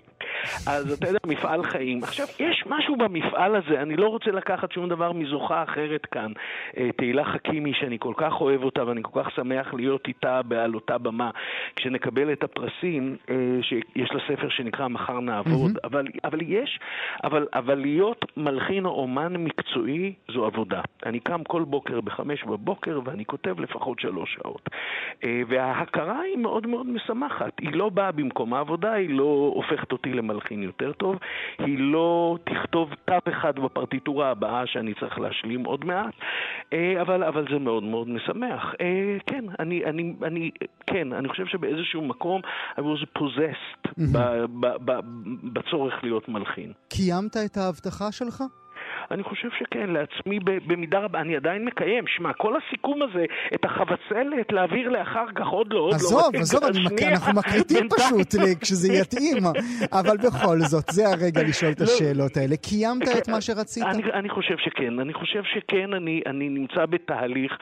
אז אתה יודע, מפעל חיים. עכשיו, יש משהו במפעל הזה, אני לא רוצה לקחת שום דבר מזוכה אחרת כאן. תהילה חכימי, שאני כל כך אוהב אותה ואני כל כך שמח להיות איתה בעל אותה במה כשנקבל את הפרסים, אה, שיש לה ספר שנקרא מחר נעבוד, mm-hmm. אבל, אבל יש, אבל, אבל להיות מלחין או אומן מקצועי זו עבודה. אני קם כל בוקר בחמש בבוקר ואני כותב לפחות שלוש שעות. אה, וההכרה היא מאוד מאוד משמחת. היא לא באה במקום העבודה, היא לא הופכת אותי למלחין יותר טוב, היא לא תכתוב תו אחד בפרטיטורה הבאה שאני צריך להשלים עוד מעט, אה, אבל, אבל זה מאוד מאוד משמח. כן, אני, אני, אני, כן, אני חושב שבאיזשהו מקום I was possessed mm-hmm. ב, ב, ב, בצורך להיות מלחין. קיימת את ההבטחה שלך? אני חושב שכן, לעצמי במידה רבה, אני עדיין מקיים. שמע, כל הסיכום הזה, את החבצלת להעביר לאחר כך עוד לא, עוד עזוב, לא. עזוב, עזוב, מק... אנחנו מקליטים פשוט כשזה יתאים. אבל בכל זאת, זה הרגע לשאול את לא. השאלות האלה. קיימת את מה שרצית? אני, אני חושב שכן. אני חושב שכן, אני, אני נמצא בתהליך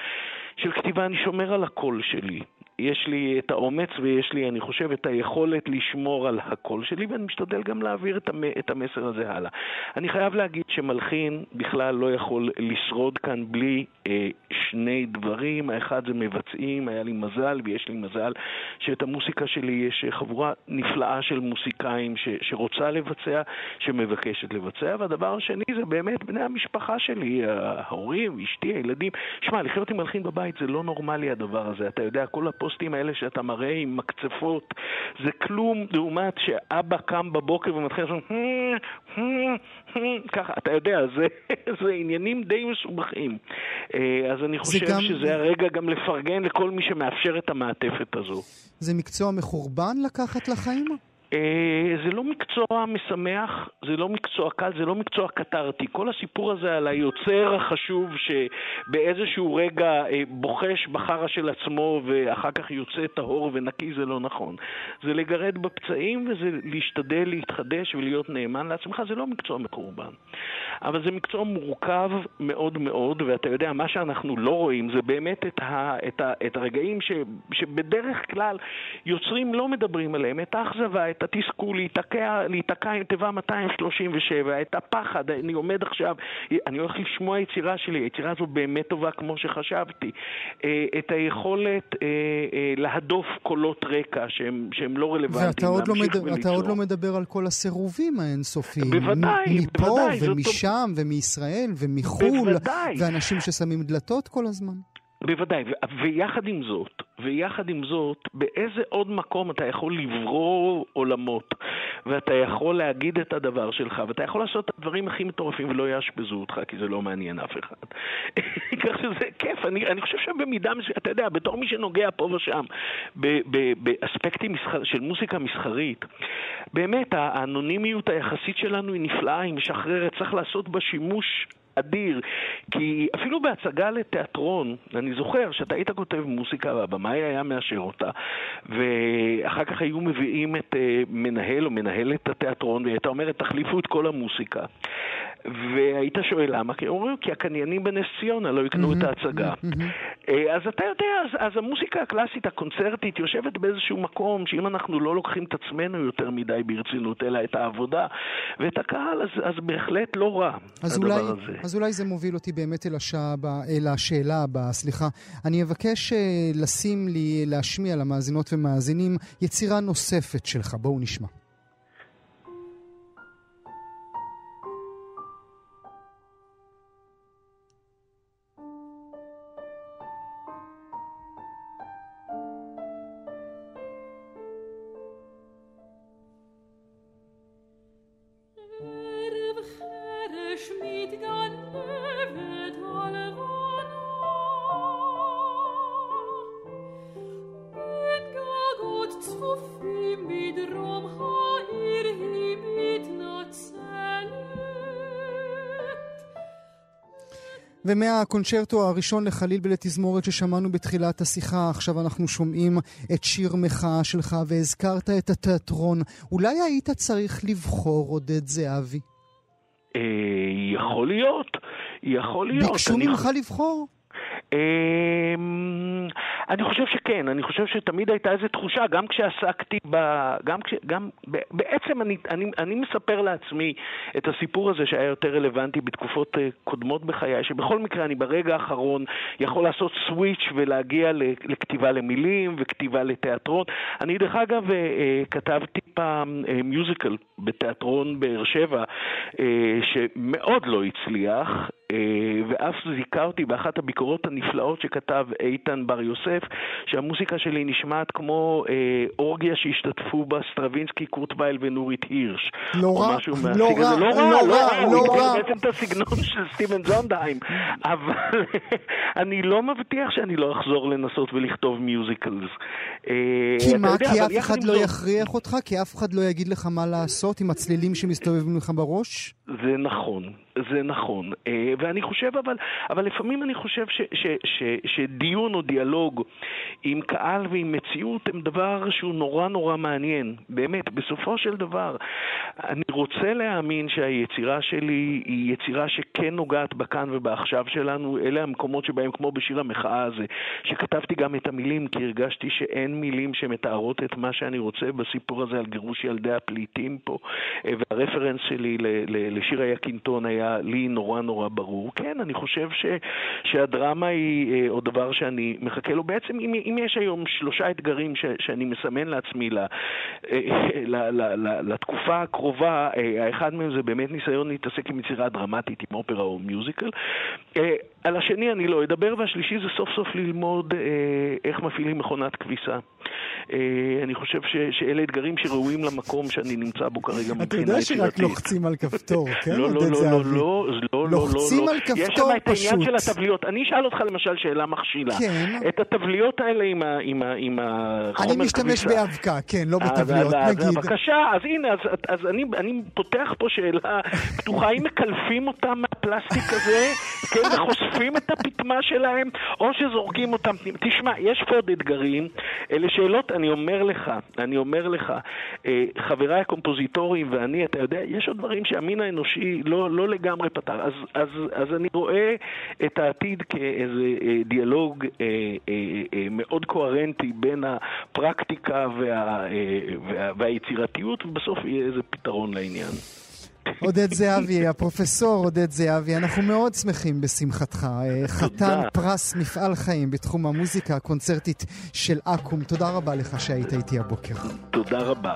של כתיבה, אני שומר על הקול שלי. יש לי את האומץ ויש לי, אני חושב, את היכולת לשמור על הקול שלי, ואני משתדל גם להעביר את המסר הזה הלאה. אני חייב להגיד שמלחין בכלל לא יכול לשרוד כאן בלי אה, שני דברים. האחד זה מבצעים, היה לי מזל, ויש לי מזל שאת המוסיקה שלי יש חבורה נפלאה של מוסיקאים ש, שרוצה לבצע, שמבקשת לבצע, והדבר השני זה באמת בני המשפחה שלי, ההורים, אשתי, הילדים. שמע, לחיות עם מלחין בבית זה לא נורמלי הדבר הזה. אתה יודע, כל הפ... הפוסטים האלה שאתה מראה עם מקצפות, זה כלום לעומת שאבא קם בבוקר ומתחיל לעשות ככה, אתה יודע, זה, זה עניינים די מסובכים. אה, אז אני חושב גם... שזה הרגע גם לפרגן לכל מי שמאפשר את המעטפת הזו. זה מקצוע מחורבן לקחת לחיים? אה, זה לא מקצוע משמח, זה לא מקצוע קל, זה לא מקצוע קטרתי. כל הסיפור הזה על היוצר החשוב שבאיזשהו רגע אה, בוחש בחרא של עצמו ואחר כך יוצא טהור ונקי, זה לא נכון. זה לגרד בפצעים וזה להשתדל להתחדש ולהיות נאמן לעצמך, זה לא מקצוע מקורבן. אבל זה מקצוע מורכב מאוד מאוד, ואתה יודע, מה שאנחנו לא רואים זה באמת את, ה, את, ה, את הרגעים ש, שבדרך כלל יוצרים לא מדברים עליהם, את האכזבה, את התסכול, להיתקע, להיתקע עם תיבה 237, את הפחד, אני עומד עכשיו, אני הולך לשמוע יצירה שלי, היצירה הזו באמת טובה כמו שחשבתי, אה, את היכולת אה, אה, להדוף קולות רקע שהם, שהם לא רלוונטיים, ואתה עוד לא, מד... אתה עוד לא מדבר על כל הסירובים האינסופיים. בוודאי, מפה בוודאי. ומשם ומישראל ומיחו"ל, בוודאי. ואנשים ששמים דלתות כל הזמן. בוודאי, ו- ויחד עם זאת, ויחד עם זאת, באיזה עוד מקום אתה יכול לברור עולמות, ואתה יכול להגיד את הדבר שלך, ואתה יכול לעשות את הדברים הכי מטורפים ולא יאשפזו אותך, כי זה לא מעניין אף אחד. כך שזה כיף, אני, אני חושב שבמידה מסוימת, אתה יודע, בתור מי שנוגע פה ושם באספקטים מסחר, של מוזיקה מסחרית, באמת, האנונימיות היחסית שלנו היא נפלאה, היא משחררת, צריך לעשות בה שימוש אדיר. כי אפילו בהצגה לתיאטרון, אני זוכר שאתה היית כותב מוסיקה והבמאי היה מאשר אותה, ואחר כך היו מביאים את uh, מנהל או מנהלת התיאטרון, והיא הייתה אומרת, תחליפו את כל המוסיקה. והיית שואל למה? כי אומרים, כי הקניינים בנס ציונה לא יקנו את ההצגה. אה, אז אתה יודע, אז, אז המוסיקה הקלאסית, הקונצרטית, יושבת באיזשהו מקום שאם אנחנו לא לוקחים את עצמנו יותר מדי ברצינות, אלא את העבודה ואת הקהל, אז, אז בהחלט לא רע אז הדבר אולי, הזה. אז אולי זה מוביל אותי באמת אל, השעה אל השאלה הבאה, סליחה. אני אבקש אה, לשים לי, להשמיע למאזינות ומאזינים יצירה נוספת שלך. בואו נשמע. ומהקונצ'רטו הראשון לחליל ולתזמורת ששמענו בתחילת השיחה, עכשיו אנחנו שומעים את שיר מחאה שלך והזכרת את התיאטרון. אולי היית צריך לבחור, עודד זהבי? אה, יכול להיות, יכול להיות. ביקשו ממך לבחור? אני חושב שכן, אני חושב שתמיד הייתה איזו תחושה, גם כשעסקתי ב... גם כש... גם... בעצם אני, אני, אני מספר לעצמי את הסיפור הזה שהיה יותר רלוונטי בתקופות אה, קודמות בחיי, שבכל מקרה אני ברגע האחרון יכול לעשות סוויץ' ולהגיע לכתיבה למילים וכתיבה לתיאטרון. אני דרך אגב אה, אה, כתבתי פעם מיוזיקל בתיאטרון באר שבע, שמאוד לא הצליח. אה, ואף זיכה אותי באחת הביקורות הנפלאות שכתב איתן בר יוסף, שהמוסיקה שלי נשמעת כמו אה, אורגיה שהשתתפו בה סטרווינסקי, קורט וייל ונורית הירש. לא או רע, לא רע. לא לא רע, לא רע, לא הוא. ייתן בעצם את הסגנון של סטיבן סונדהיים, אבל אני לא מבטיח שאני לא אחזור לנסות ולכתוב musicals. אה, כי מה? כי אף אחד לא יכריח אותך? כי אף אחד לא יגיד לך מה לעשות עם הצלילים שמסתובבים לך בראש? זה נכון, זה נכון. אה, ואני חושב, אבל, אבל לפעמים אני חושב ש, ש, ש, שדיון או דיאלוג עם קהל ועם מציאות הם דבר שהוא נורא נורא מעניין. באמת, בסופו של דבר, אני רוצה להאמין שהיצירה שלי היא יצירה שכן נוגעת בכאן ובעכשיו שלנו. אלה המקומות שבהם, כמו בשיר המחאה הזה, שכתבתי גם את המילים, כי הרגשתי שאין מילים שמתארות את מה שאני רוצה בסיפור הזה על גירוש ילדי הפליטים פה. אה, והרפרנס שלי ל- ל- לשיר היקינטון היה לי נורא נורא ברור. כן, אני חושב ש, שהדרמה היא אה, עוד דבר שאני מחכה לו. בעצם, אם, אם יש היום שלושה אתגרים ש, שאני מסמן לעצמי ל, אה, ל, ל, ל, לתקופה הקרובה, אה, האחד מהם זה באמת ניסיון להתעסק עם יצירה דרמטית, עם אופרה או מיוזיקל. אה, על השני אני לא אדבר, והשלישי זה סוף סוף ללמוד אה, איך מפעילים מכונת כביסה. אה, אני חושב ש, שאלה אתגרים שראויים למקום שאני נמצא בו כרגע מבחינה אתה יצירתית. יודע שרק לוחצים על כפתור, כן, לא, לא, עודד לא, זהבי? לא, לא, לא, לא, לוחצים לא. על יש כפתור שם את העניין פשוט. של הטבליות. אני אשאל אותך למשל שאלה מכשילה. כן. את הטבליות האלה עם ה- עם ה- עם החומר אני משתמש כביסה. באבקה, כן, לא אז- בטבליות, אז- אז נגיד. בבקשה, אז הנה, אז, אז אני, אני פותח פה שאלה פתוחה, האם מקלפים אותם מהפלסטיק הזה, כן, וחושפים את הפטמה שלהם, או שזורקים אותם פנימה. תשמע, יש פה עוד אתגרים, אלה שאלות, אני אומר לך, אני אומר לך, אה, חבריי הקומפוזיטורים ואני, אתה יודע, יש עוד דברים שהמין האנושי לא, לא לגמרי פתר. אז, אז, אז אני רואה את העתיד כאיזה אה, דיאלוג אה, אה, אה, מאוד קוהרנטי בין הפרקטיקה וה, אה, וה, והיצירתיות, ובסוף יהיה איזה פתרון לעניין. עודד זהבי, הפרופסור עודד זהבי, אנחנו מאוד שמחים בשמחתך. אה, חתן פרס מפעל חיים בתחום המוזיקה הקונצרטית של אקו"ם. תודה רבה לך שהיית איתי הבוקר. תודה רבה.